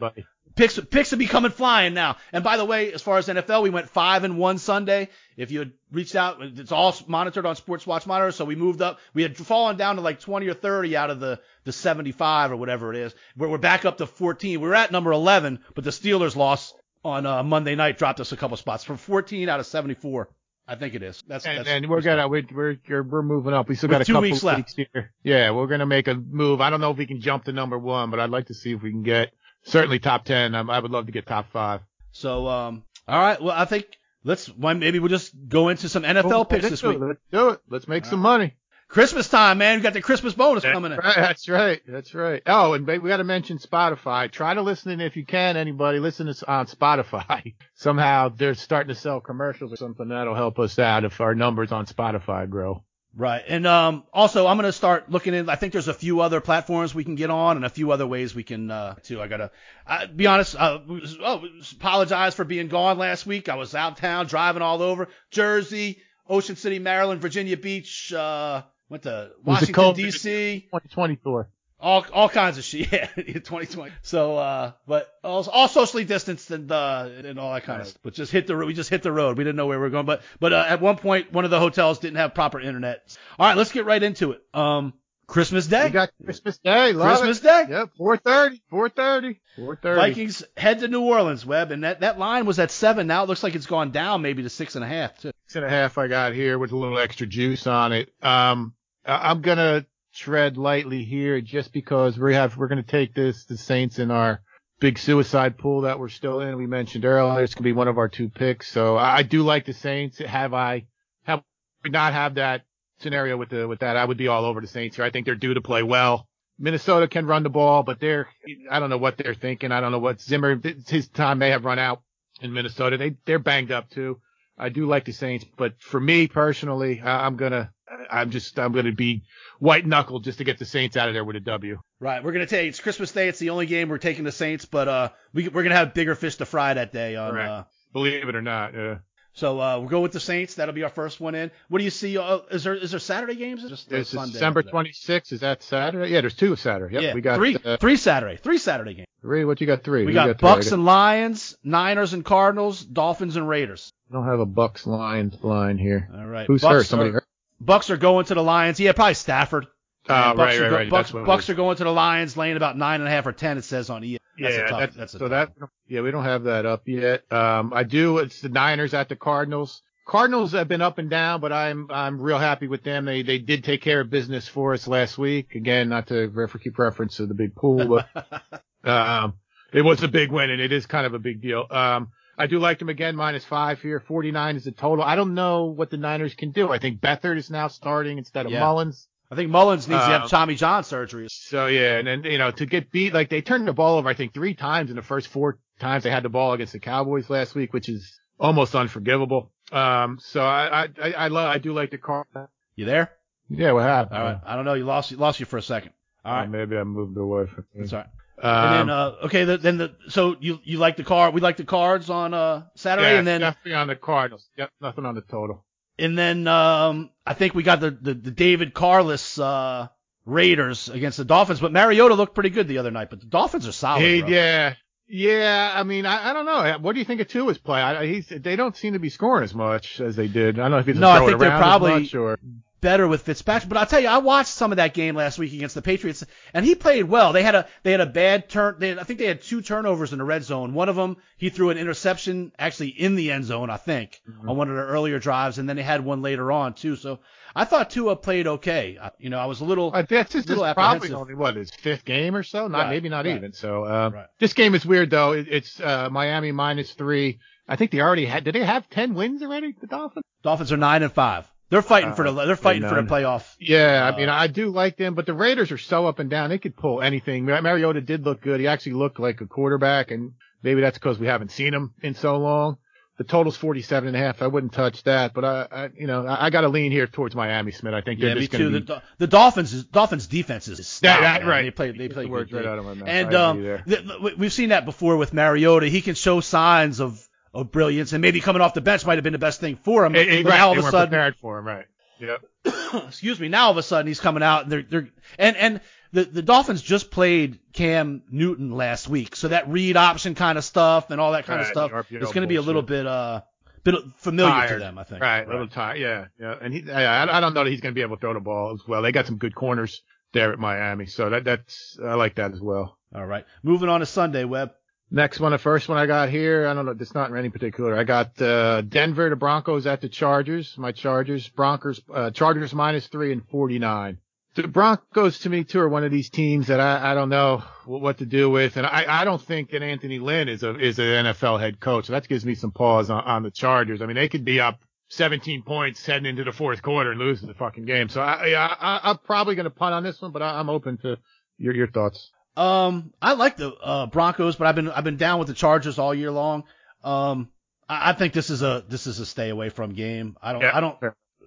picks picks will be coming flying now. And by the way, as far as NFL, we went five and one Sunday. If you had reached out, it's all monitored on Sports Watch Monitor. So we moved up. We had fallen down to like 20 or 30 out of the the 75 or whatever it is. We're, we're back up to 14. We were at number 11, but the Steelers lost on uh, Monday night, dropped us a couple spots from 14 out of 74. I think it is. That's And, that's and we're gonna we're we're we're moving up. We still got a two couple weeks left. here. Yeah, we're gonna make a move. I don't know if we can jump to number one, but I'd like to see if we can get certainly top ten. I, I would love to get top five. So um, all right. Well, I think let's why maybe we'll just go into some NFL Oh, picks this week. it. Let's do it. Let's make some money. Christmas time, man. We got the Christmas bonus coming in. Right, that's right. That's right. Oh, and babe, we got to mention Spotify. Try to listen in if you can. Anybody listen to on Spotify. Somehow they're starting to sell commercials or something that'll help us out if our numbers on Spotify grow. Right. And um, also, I'm going to start looking in. I think there's a few other platforms we can get on and a few other ways we can, uh, too. I got to I, be honest. Uh, oh, apologize for being gone last week. I was out of town driving all over Jersey, Ocean City, Maryland, Virginia Beach, uh, went to Washington. D.C. 2020 tour. All all kinds of shit. Yeah, 2020. So, uh, but all, all socially distanced and uh, and all that kind of Right. stuff. But just hit the we just hit the road. We didn't know where we were going. But but uh, at one point, one of the hotels didn't have proper internet. All right, let's get right into it. Um, Christmas Day. We got Christmas Day. Love Christmas it. Day. Yep. 4:30. 4:30. 4:30. Vikings head to New Orleans, Webb, and that, that line was at seven. Now it looks like it's gone down maybe to six and a half. Too. six and a half I got here with a little extra juice on it. Um, I'm gonna tread lightly here just because we have we're gonna take this the Saints in our big suicide pool that we're still in. We mentioned earlier it's gonna be one of our two picks. So I, I do like the Saints. Have I have we not have that scenario with the with that? I would be all over the Saints here. I think they're due to play well. Minnesota can run the ball, but they're I don't know what they're thinking. I don't know what Zimmer his time may have run out in Minnesota. They they're banged up too. I do like the Saints, but for me personally, I'm gonna, I'm just, I'm gonna be white knuckled just to get the Saints out of there with a W. Right, we're gonna take it's Christmas Day. It's the only game we're taking the Saints, but uh, we we're gonna have bigger fish to fry that day on. Correct. Uh, Believe it or not. Yeah. So uh, we'll go with the Saints. That'll be our first one in. What do you see? Uh, is there is there Saturday games? Just It's Sunday December after 26th. Is that Saturday? Yeah, there's two Saturday. Yep, yeah, we got three uh, three Saturday three Saturday games. three. What you got? Three. We got, three. Bucks I and Lions, Niners and Cardinals, Dolphins and Raiders. don't have a Bucks line line here. All right. Who's Bucks hurt? Somebody are, hurt? Bucks are going to the Lions. Yeah, probably Stafford. Oh, Bucks right, are right, go- right. Bucks, Bucks are going to the Lions, laying about nine and a half or ten. It says on E. Yeah, tough. that's, so that yeah, we don't have that up yet. Um, I do. It's the Niners at the Cardinals. Cardinals have been up and down, but I'm I'm real happy with them. They they did take care of business for us last week. Again, not to refer keep reference to the big pool, but um, it was a big win and it is kind of a big deal. Um, I do like them again, minus five here. 49 is the total. I don't know what the Niners can do. I think Beathard is now starting instead of Yeah. Mullens. I think Mullens needs to have Tommy John surgery. So yeah, and then you know to get beat like they turned the ball over I think three times in the first four times they had the ball against the Cowboys last week, which is almost unforgivable. Um, so I I I, I, love, I do like the car. You there? Yeah, what happened? All right. I don't know. You lost. You lost you for a second. All right, Uh, right. maybe I moved away from. That's all right. Um, And then uh, okay, the, then the so you you like the card? We like the cards on uh Saturday, yeah, and then definitely on the Cardinals. Yep, nothing on the total. And then um I think we got the the, the David Carless uh Raiders against the Dolphins, but Mariota looked pretty good the other night. But the Dolphins are solid. Hey, yeah. Yeah, I mean, I, I don't know. What do you think of Tua's play? I, he's, they don't seem to be scoring as much as they did. I don't know if he's No, I think they're probably- or better with Fitzpatrick. But I'll tell you, I watched some of that game last week against the Patriots, and he played well. They had a they had a bad turn. They, I think they had two turnovers in the red zone. One of them, he threw an interception actually in the end zone, I think, on one of their earlier drives, and then they had one later on too. So I thought Tua played okay. I, you know, I was a little. Uh, that's just little probably only what his fifth game or so. Not Right, maybe not right. even. So uh, Right. this game is weird though. It, it's uh, Miami minus three. I think they already had. Did they have ten wins already? The Dolphins. Dolphins are nine and five. They're fighting for the. Uh, They're fighting for the playoff. Yeah, Uh, I mean, I do like them, but the Raiders are so up and down. They could pull anything. Mar- Mariota did look good. He actually looked like a quarterback, and maybe that's because we haven't seen him in so long. The total's 47 and a half. I wouldn't touch that, but I, I you know, I, I got to lean here towards Miami, Smitt. I think they're Yeah, just going The, to be. Do- the Dolphins is Dolphins defense is stout, that- man. right. They play they play the good. words right out of my mouth. And um, th- th- we've seen that before with Mariota. He can show signs of, of brilliance, and maybe coming off the bench might have been the best thing for him. Eh, but right, now all of a sudden, prepared for him, right? Yep. excuse me, now all of a sudden he's coming out, and they're they're and and the the Dolphins just played Cam Newton last week, so that read option kind of stuff and all that kind of stuff is going to be a little bit uh bit familiar to them, I think. Right, a little tired. Yeah, yeah. And he, I, I don't know that he's going to be able to throw the ball as well. They got some good corners there at Miami, so that that's I like that as well. All right, moving on to Sunday, Webb. Next one, the first one I got here, I don't know, it's not in any particular. I got uh, Denver, the Broncos at the Chargers. My Chargers, Broncos, uh, Chargers minus three and 49. The Broncos to me too are one of these teams that I, I don't know what, to do with, and I, I don't think that Anthony Lynn is a is an NFL head coach. So that gives me some pause on, on the Chargers. I mean, they could be up 17 points heading into the fourth quarter and lose the fucking game. So I, I, I I'm probably going to punt on this one, but I, I'm open to your your thoughts. Um, I like the uh, Broncos, but I've been I've been down with the Chargers all year long. Um, I, I think this is a this is a stay away from game. I don't Yeah, I don't.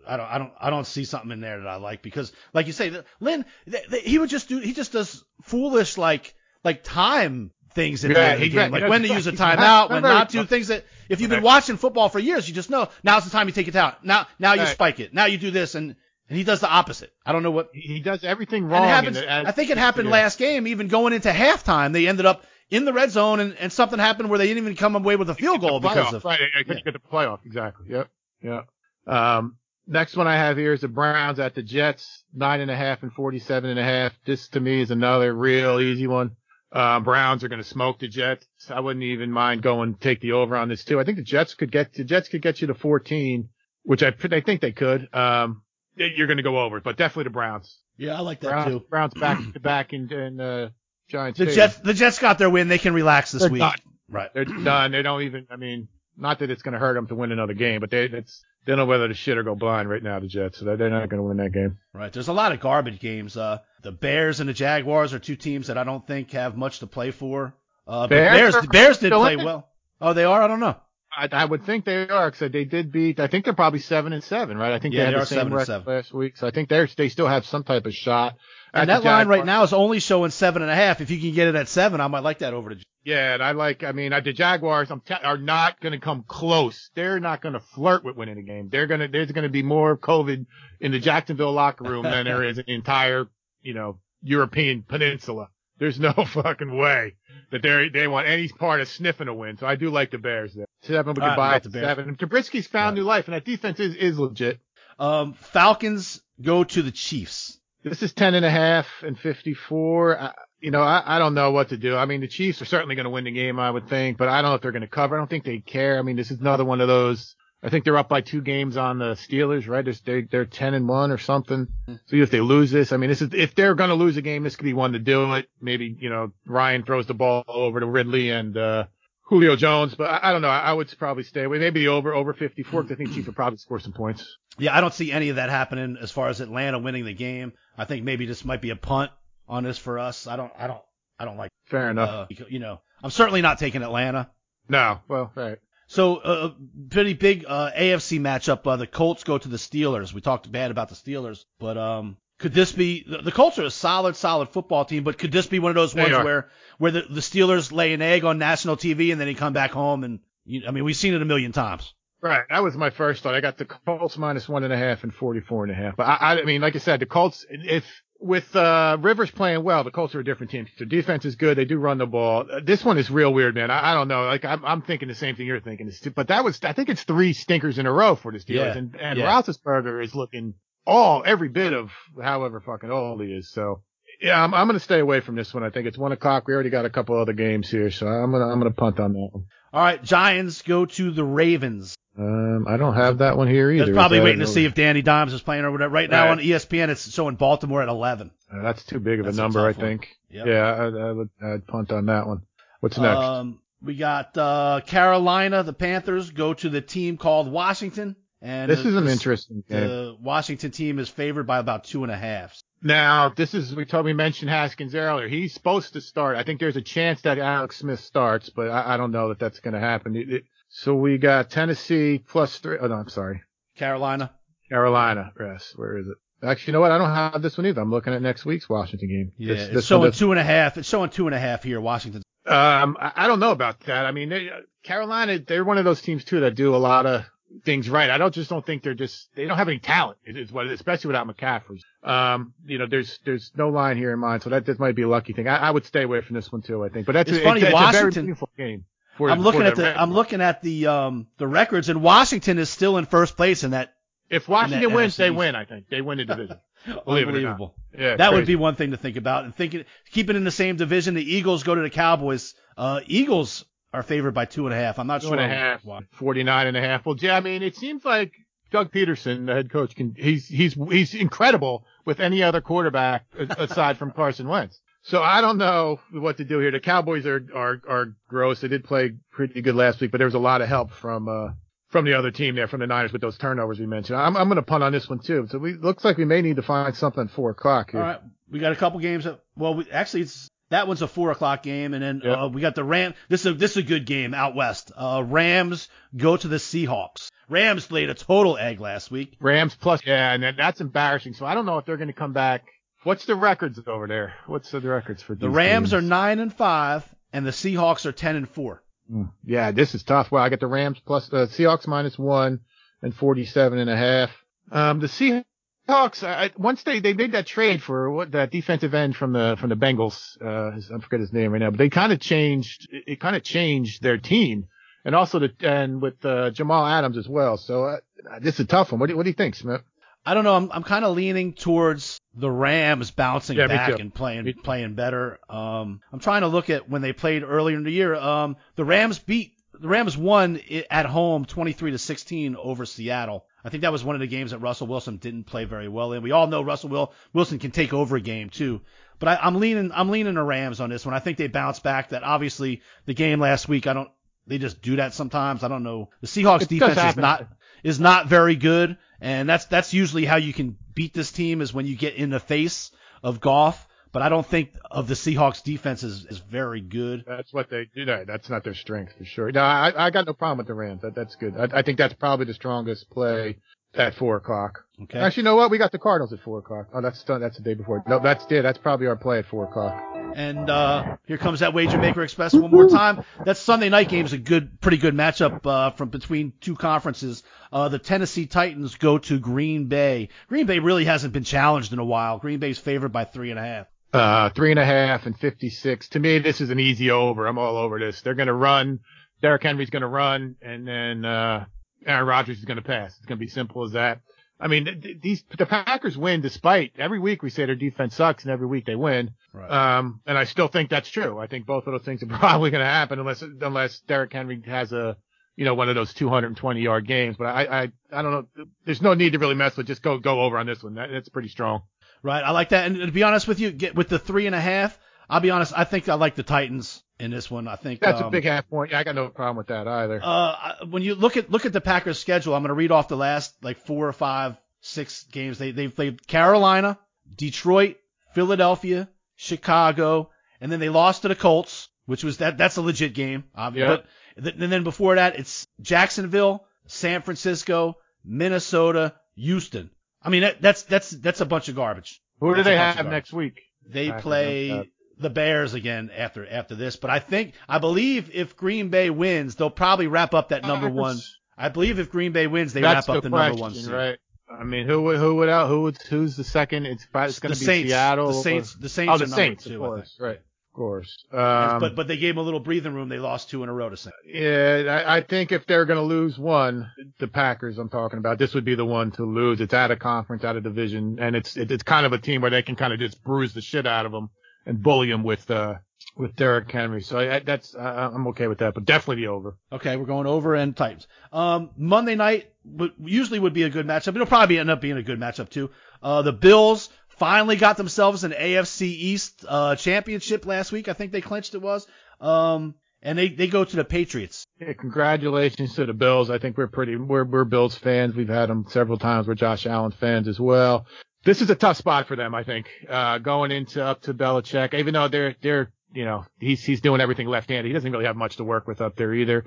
I don't I don't I don't see something in there that I like because like you say, the- Lynn th th he would just do he just does foolish like like time things in Yeah, the, in the he- game, like when to use a timeout, when not to, things that if you've been watching football for years, you just know now's the time you take it out. Now now you spike it. Now you do this and and he does the opposite. I don't know what. He does everything wrong. happens. I think it happened yeah. last game, even going into halftime. They ended up in the red zone, and, and something happened where they didn't even come away with a field goal because playoff, of. right. I yeah. get the playoff exactly. Yep. Yeah. Um, next one I have here is the Browns at the Jets, nine and a half and forty-seven and a half. This to me is another real easy one. Uh, Browns are going to smoke the Jets. I wouldn't even mind going take the over on this too. I think the Jets could get the Jets could get you to 14, which I I think they could. Um, you're going to go over, but definitely the Browns. Yeah, I like that Browns, too. Browns back to back in, in uh, Giants. The. Jets, the Jets got their win. They can relax this They're week. done. Right. They're done. They don't even. I mean, not that it's going to hurt them to win another game, but they it's they don't know whether to shit or go blind right now. The Jets, so they're they're not going to win that game. Right. There's a lot of garbage games. Uh, the Bears and the Jaguars are two teams that I don't think have much to play for. Uh, Bears Bears, the Bears did play well. Oh, they are. I don't know. I, I would think they are because they did beat. I think they're probably seven and seven, right? I think Yeah, they they had the same seven record last week, so I think they're they still have some type of shot. And that line right now is only showing seven and a half. If you can get it at seven, I might like that over to. Yeah, and I like. I mean, the Jaguars are not going to come close. They're not going to flirt with winning a game. They're going to. There's going to be more COVID in the Jacksonville locker room than there is in the entire, you know, European peninsula. There's no fucking way that they they want any part of sniffing a win. So I do like the Bears there. Seven, we can right, buy we got it the to Bears. seven. And Trubisky's found Right. new life, and that defense is is legit. Um, Falcons go to the Chiefs. This is ten and a half and 54. I, you know, I, I don't know what to do. I mean, the Chiefs are certainly going to win the game, I would think, but I don't know if they're going to cover. I don't think they care. I mean, this is another one of those. I think they're up by two games on the Steelers, right? They're, they're, they're 10 and one or something. So if they lose this, I mean, this is, if they're going to lose a game, this could be one to do it. Maybe, you know, Ryan throws the ball over to Ridley and, uh, Julio Jones, but I, I don't know. I, I would probably stay away. Maybe the over, over 54, 'cause I think Chiefs will probably score some points. Yeah, I don't see any of that happening as far as Atlanta winning the game. I think maybe this might be a punt on this for us. I don't, I don't, I don't like. Fair enough. Uh, you know, I'm certainly not taking Atlanta. no. Well, right. So, uh, pretty big uh, AFC matchup. Uh, the Colts go to the Steelers. We talked bad about the Steelers, but um, could this be the, the Colts are a solid, solid football team? But could this be one of those They ones are. where where the, the Steelers lay an egg on national TV and then he come back home and you, I mean we've seen it a million times. Right. That was my first thought. I got the Colts minus one and a half and 44 and a half. But I, I mean, like I said, the Colts, if with, uh, Rivers playing well, the Colts are a different team. Their defense is good. They do run the ball. Uh, This one is real weird, man. I, I don't know. Like, I'm, I'm thinking the same thing you're thinking. But that was, I think it's three stinkers in a row for the Steelers. Yeah. And, and Yeah. Roethlisberger is looking all, every bit of however fucking old he is. So. Yeah, I'm, I'm going to stay away from this one. I think it's one o'clock. We already got a couple other games here, so I'm going to, I'm going to punt on that one. All right, Giants go to the Ravens. Um, I don't have that one here either. They're probably waiting to see if Danny Dimes is playing or whatever. Right now Right. on ESPN, it's showing Baltimore at 11. Uh, that's too big of That's a number, I think. Yep. Yeah, I, I would I'd punt on that one. What's next? Um, we got uh, Carolina. The Panthers go to the team called Washington, and this the- is an interesting game. The Washington team is favored by about two and a half. now, this is we told we mentioned Haskins earlier. He's supposed to start. I think there's a chance that Alex Smith starts, but I, I don't know that that's going to happen. It- it- so we got Tennessee plus three. Oh no, I'm sorry, Carolina. Carolina. Yes, where is it? Actually, you know what? I don't have this one either. I'm looking at next week's Washington game. Yeah, This- it's showing two and a half. It's showing two and a half here. Washington. Um, I, don't know about that. I mean, they, uh, Carolina, they're one of those teams too that do a lot of things right. I don't just don't think they're just they don't have any talent. It is what, especially without McCaffrey. Um, you know, there's there's no line here in mind, so that this might be a lucky thing. I, I would stay away from this one too. I think, but that's It's a, funny, It's, it's a very Washington- meaningful game. For, I'm looking at the. Red I'm looking at the um the records, and Washington is still in first place in that. If Washington that wins, NFC they win. I think they win the division. Believe it or not. Unbelievable. Yeah, That would be one thing to think about. And thinking, keeping in the same division, the Eagles go to the Cowboys. Uh, Eagles are favored by two and a half. I'm not Two sure and a half, why. 49 and a half. Well, yeah, I mean, it seems like Doug Pederson, the head coach, can he's he's he's incredible with any other quarterback aside from Carson Wentz. So I don't know what to do here. The Cowboys are are are gross. They did play pretty good last week, but there was a lot of help from uh from the other team there, from the Niners with those turnovers we mentioned. I'm I'm going to punt on this one too. So we looks like we may need to find something four o'clock here. All right, we got a couple games. That, well, we, actually, it's that one's a four o'clock game, and then Yep. uh, we got the Ram. This is a, this is a good game out west. Uh, Rams go to the Seahawks. Rams laid a total egg last week. Rams plus, yeah, and that's embarrassing. So I don't know if they're going to come back. What's the records over there? What's the records for The Rams teams? are nine and five, and the Seahawks are ten and four. Mm, Yeah, this is tough. Well, I got the Rams plus the Seahawks minus one and 47 and a half. Um, the Seahawks I, once they, they made that trade for what that defensive end from the from the Bengals, uh, I forget his name right now, but they kind of changed it, it kind of changed their team, and also the and with uh, Jamal Adams as well. So uh, this is a tough one. What do, what do you think, Smitt? I don't know. I'm I'm kind of leaning towards the Rams bouncing Yeah, back and playing Me- playing better. Um, I'm trying to look at when they played earlier in the year. Um, the Rams beat the Rams won at home 23 to 16 over Seattle. I think that was one of the games that Russell Wilson didn't play very well in. We all know Russell Will, Wilson can take over a game too. But I, I'm leaning I'm leaning the Rams on this one. I think they bounce back. That obviously the game last week. I don't. They just do that sometimes. I don't know. The Seahawks It defense is not is not very good, and that's that's usually how you can beat this team is when you get in the face of Goff. But I don't think of the Seahawks defense is, is very good. That's what they do. That's not their strength for sure. No, I, I got no problem with the Rams. That, that's good. I, I think that's probably the strongest play at four o'clock. Okay. Actually, you know what? We got the Cardinals at four o'clock. Oh, that's done. That's the day before. No, that's yeah. That's probably our play at four o'clock. And uh, here comes that Wager Maker Express one more time. That Sunday night game is a good, pretty good matchup uh, from between two conferences. Uh, the Tennessee Titans go to Green Bay. Green Bay really hasn't been challenged in a while. Green Bay's favored by three and a half. Uh, three and a half and 56. To me, this is an easy over. I'm all over this. They're going to run. Derrick Henry's going to run and then, uh, Aaron Rodgers is going to pass. It's going to be simple as that. I mean, th- th- these, the Packers win despite every week we say their defense sucks and every week they win. Right. Um, and I still think that's true. I think both of those things are probably going to happen unless, unless Derrick Henry has a, you know, one of those 220 yard games. But I, I, I don't know. There's no need to really mess with. Just go, go over on this one. That, that's pretty strong. Right. I like that. And to be honest with you, get with the three and a half. I'll be honest. I think I like the Titans in this one. I think That's um, a big half point. Yeah, I got no problem with that either. Uh, when you look at look at the Packers' schedule, I'm going to read off the last like four or five, six games. They they've played Carolina, Detroit, Philadelphia, Chicago, and then they lost to the Colts, which was that that's a legit game. Yeah. But th- and then before that, it's Jacksonville, San Francisco, Minnesota, Houston. I mean that, that's that's that's a bunch of garbage. Who do That's they a bunch of have next week? They play okay. The Bears again after after this, but I think I believe if Green Bay wins, they'll probably wrap up that number Packers- one. I believe if Green Bay wins, they That's wrap up the the number one seed. right? I mean, who would who would out? Who would, who's the second? It's it's going the to be Saints, Seattle. the or- Saints, the Saints oh, the are Saints, two, of course, right? Of course. Um, but but they gave them a little breathing room. They lost two in a row to Saints. yeah, I, I think if they're going to lose one, the Packers I'm talking about, this would be the one to lose. It's out of conference, out of division, and it's it, it's kind of a team where they can kind of just bruise the shit out of them and bully him with uh with Derrick Henry. So I, I, that's I, I'm okay with that, but definitely the over. Okay, we're going over and Titans. Um, Monday night would, usually would be a good matchup. It'll probably end up being a good matchup too. Uh, the Bills finally got themselves an AFC East uh, championship last week. I think they clinched it was. Um, and they, they go to the Patriots. Yeah, congratulations to the Bills. I think we're pretty, we're, we're Bills fans. We've had them several times. We're Josh Allen fans as well. This is a tough spot for them, I think, uh, going into up to Belichick, even though they're, they're, you know, he's, he's doing everything left-handed. He doesn't really have much to work with up there either.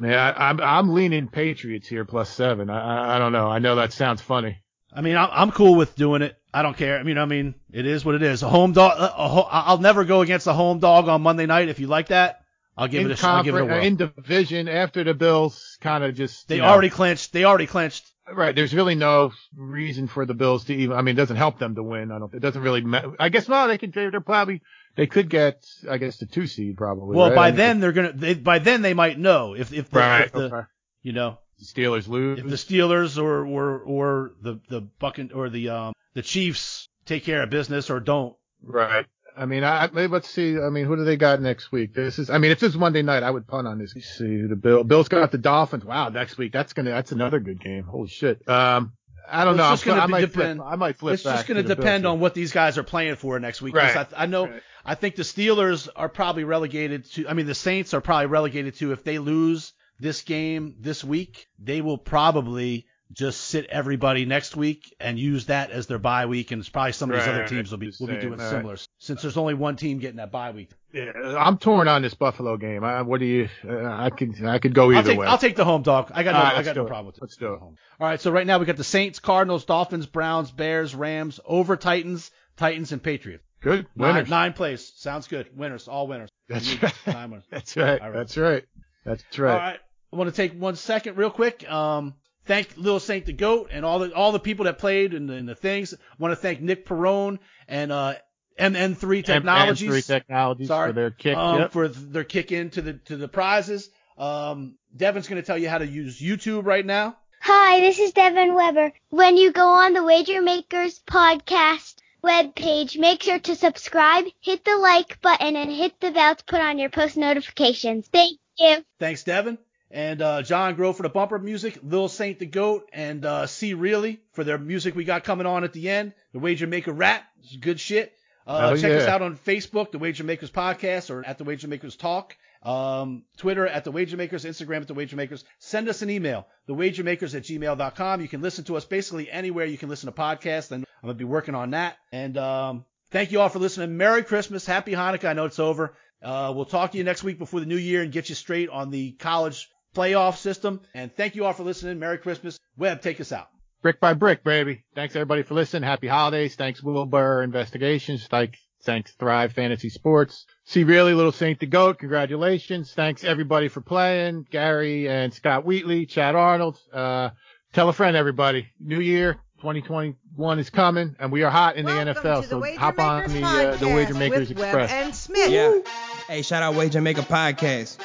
Man, I, I'm, I'm leaning Patriots here plus seven. I, I, don't know. I know that sounds funny. I mean, I'm, cool with doing it. I don't care. I mean, I mean, it is what it is. A home dog. Ho- I'll never go against a home dog on Monday night. If you like that, I'll give in, it a. I'll give it a conference- whirl. in division after the Bills kind of just, They you know, already clinched. They already clinched. Right. There's really no reason for the Bills to even. I mean, it doesn't help them to win. I don't. It doesn't really. ma- I guess no. They could. They're probably. They could get. I guess the two seed probably. Well, right? by I mean, then they're gonna. They, by then they might know if if the, Right. if the okay. you know The Steelers lose. if the Steelers or or or the the Buccan or the um the Chiefs take care of business or don't. right. I mean, I, I- let's see. I mean, who do they got next week? This is. I mean, if this is Monday night, I would punt on this. Let's see the Bill. Bills got the Dolphins. Wow, next week that's gonna. That's another good game. Holy shit. Um, I don't It's know. just gonna I might depend- flip. I might flip it's back just going to to depend Bills. on what these guys are playing for next week. Right. I, I know. Right. I think the Steelers are probably relegated to. I mean, the Saints are probably relegated to. If they lose this game this week, they will probably just sit everybody next week and use that as their bye week. And it's probably some of these Right, other teams will be will be doing right. similar since there's only one team getting that bye week. Yeah, I'm torn on this Buffalo game. I, what do you? Uh, I could. I could go either I'll take way. I'll take the home dog. I got no, right, I got no problem with it. Let's do it. All right, so right now we got the Saints, Cardinals, Dolphins, Browns, Bears, Rams, over Titans, Titans, and Patriots. Good Nine, winners. nine plays. Sounds good. Winners, all winners. That's right. nine winners. That's right. Right. That's right. That's right. All right. I want to take one second real quick. Um, thank Lil Saint the Goat and all the all the people that played and the, and the things. want to thank Nick Perone and uh, MN3 Technologies. M3 Technologies Sorry. for their kick. um, yep. for their kick into the to the prizes. Um, Devin's going to tell you how to use YouTube right now. Hi, this is Devin Weber. When you go on the Wager Makers podcast webpage, make sure to subscribe, hit the like button, and hit the bell to put on your post notifications. Thank you. Thanks, Devin. And uh, John Grove for the bumper music, Lil Saint the Goat, and uh, C Really for their music we got coming on at the end. The Wager Maker rap, is good shit. Uh, Oh, check us out on Facebook, The Wager Makers Podcast, or at The Wager Makers Talk. Um, Twitter at The Wager Makers, Instagram at The Wager Makers. Send us an email, TheWagerMakers at gmail.com. You can listen to us basically anywhere you can listen to podcasts, and I'm going to be working on that. And um, thank you all for listening. Merry Christmas. Happy Hanukkah. I know it's over. Uh, we'll talk to you next week before the new year and get you straight on the college playoff system. And thank you all for listening. Merry Christmas. Webb, take us out. Brick by brick, baby. Thanks everybody for listening. Happy holidays. Thanks Wilbur Investigations. Thanks, thanks Thrive Fantasy Sports. See really little Saint the Goat. Congratulations. Thanks everybody for playing. Gary and Scott Wheatley, Chad Arnold. Uh, tell a friend, everybody. New year 2021 is coming and we are hot in the NFL. the so Wager hop on Makers the, uh, the Wager Makers with Express. Webb and Smitt. Yeah. Hey, shout out Wager Maker Podcast.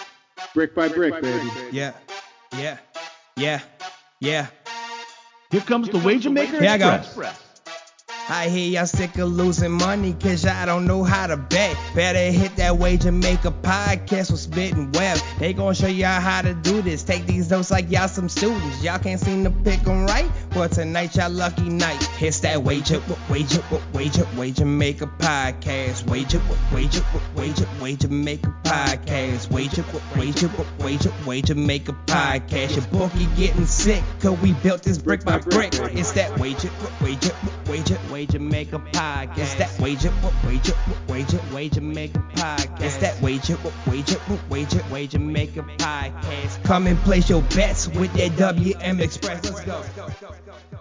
Brick by brick, baby. Yeah. Yeah. Yeah. Yeah. Here comes the Wager Maker Here. Express. I hear y'all sick of losing money cause y'all don't know how to bet. Better hit that Wager Maker podcast with Spit and Web. They gon' show y'all how to do this. Take these notes like y'all some students. Y'all can't seem to pick 'em right. Well, tonight y'all lucky night. It's that Wager, Wager, Wager, Wager Maker podcast. Wager, Wager, Wager, Wager Maker podcast. Wager, Wager, Wager, Wager Maker podcast. Your bookie getting sick cause we built this brick by brick. It's that Wager, Wager, Wager, Wager Maker podcast. It's that Wager, what Wager, Wager, Wager Maker podcast. It's that Wager, what Wager, what Wager, Wager Maker podcast. Come and place your bets with that WM Express. Let's go.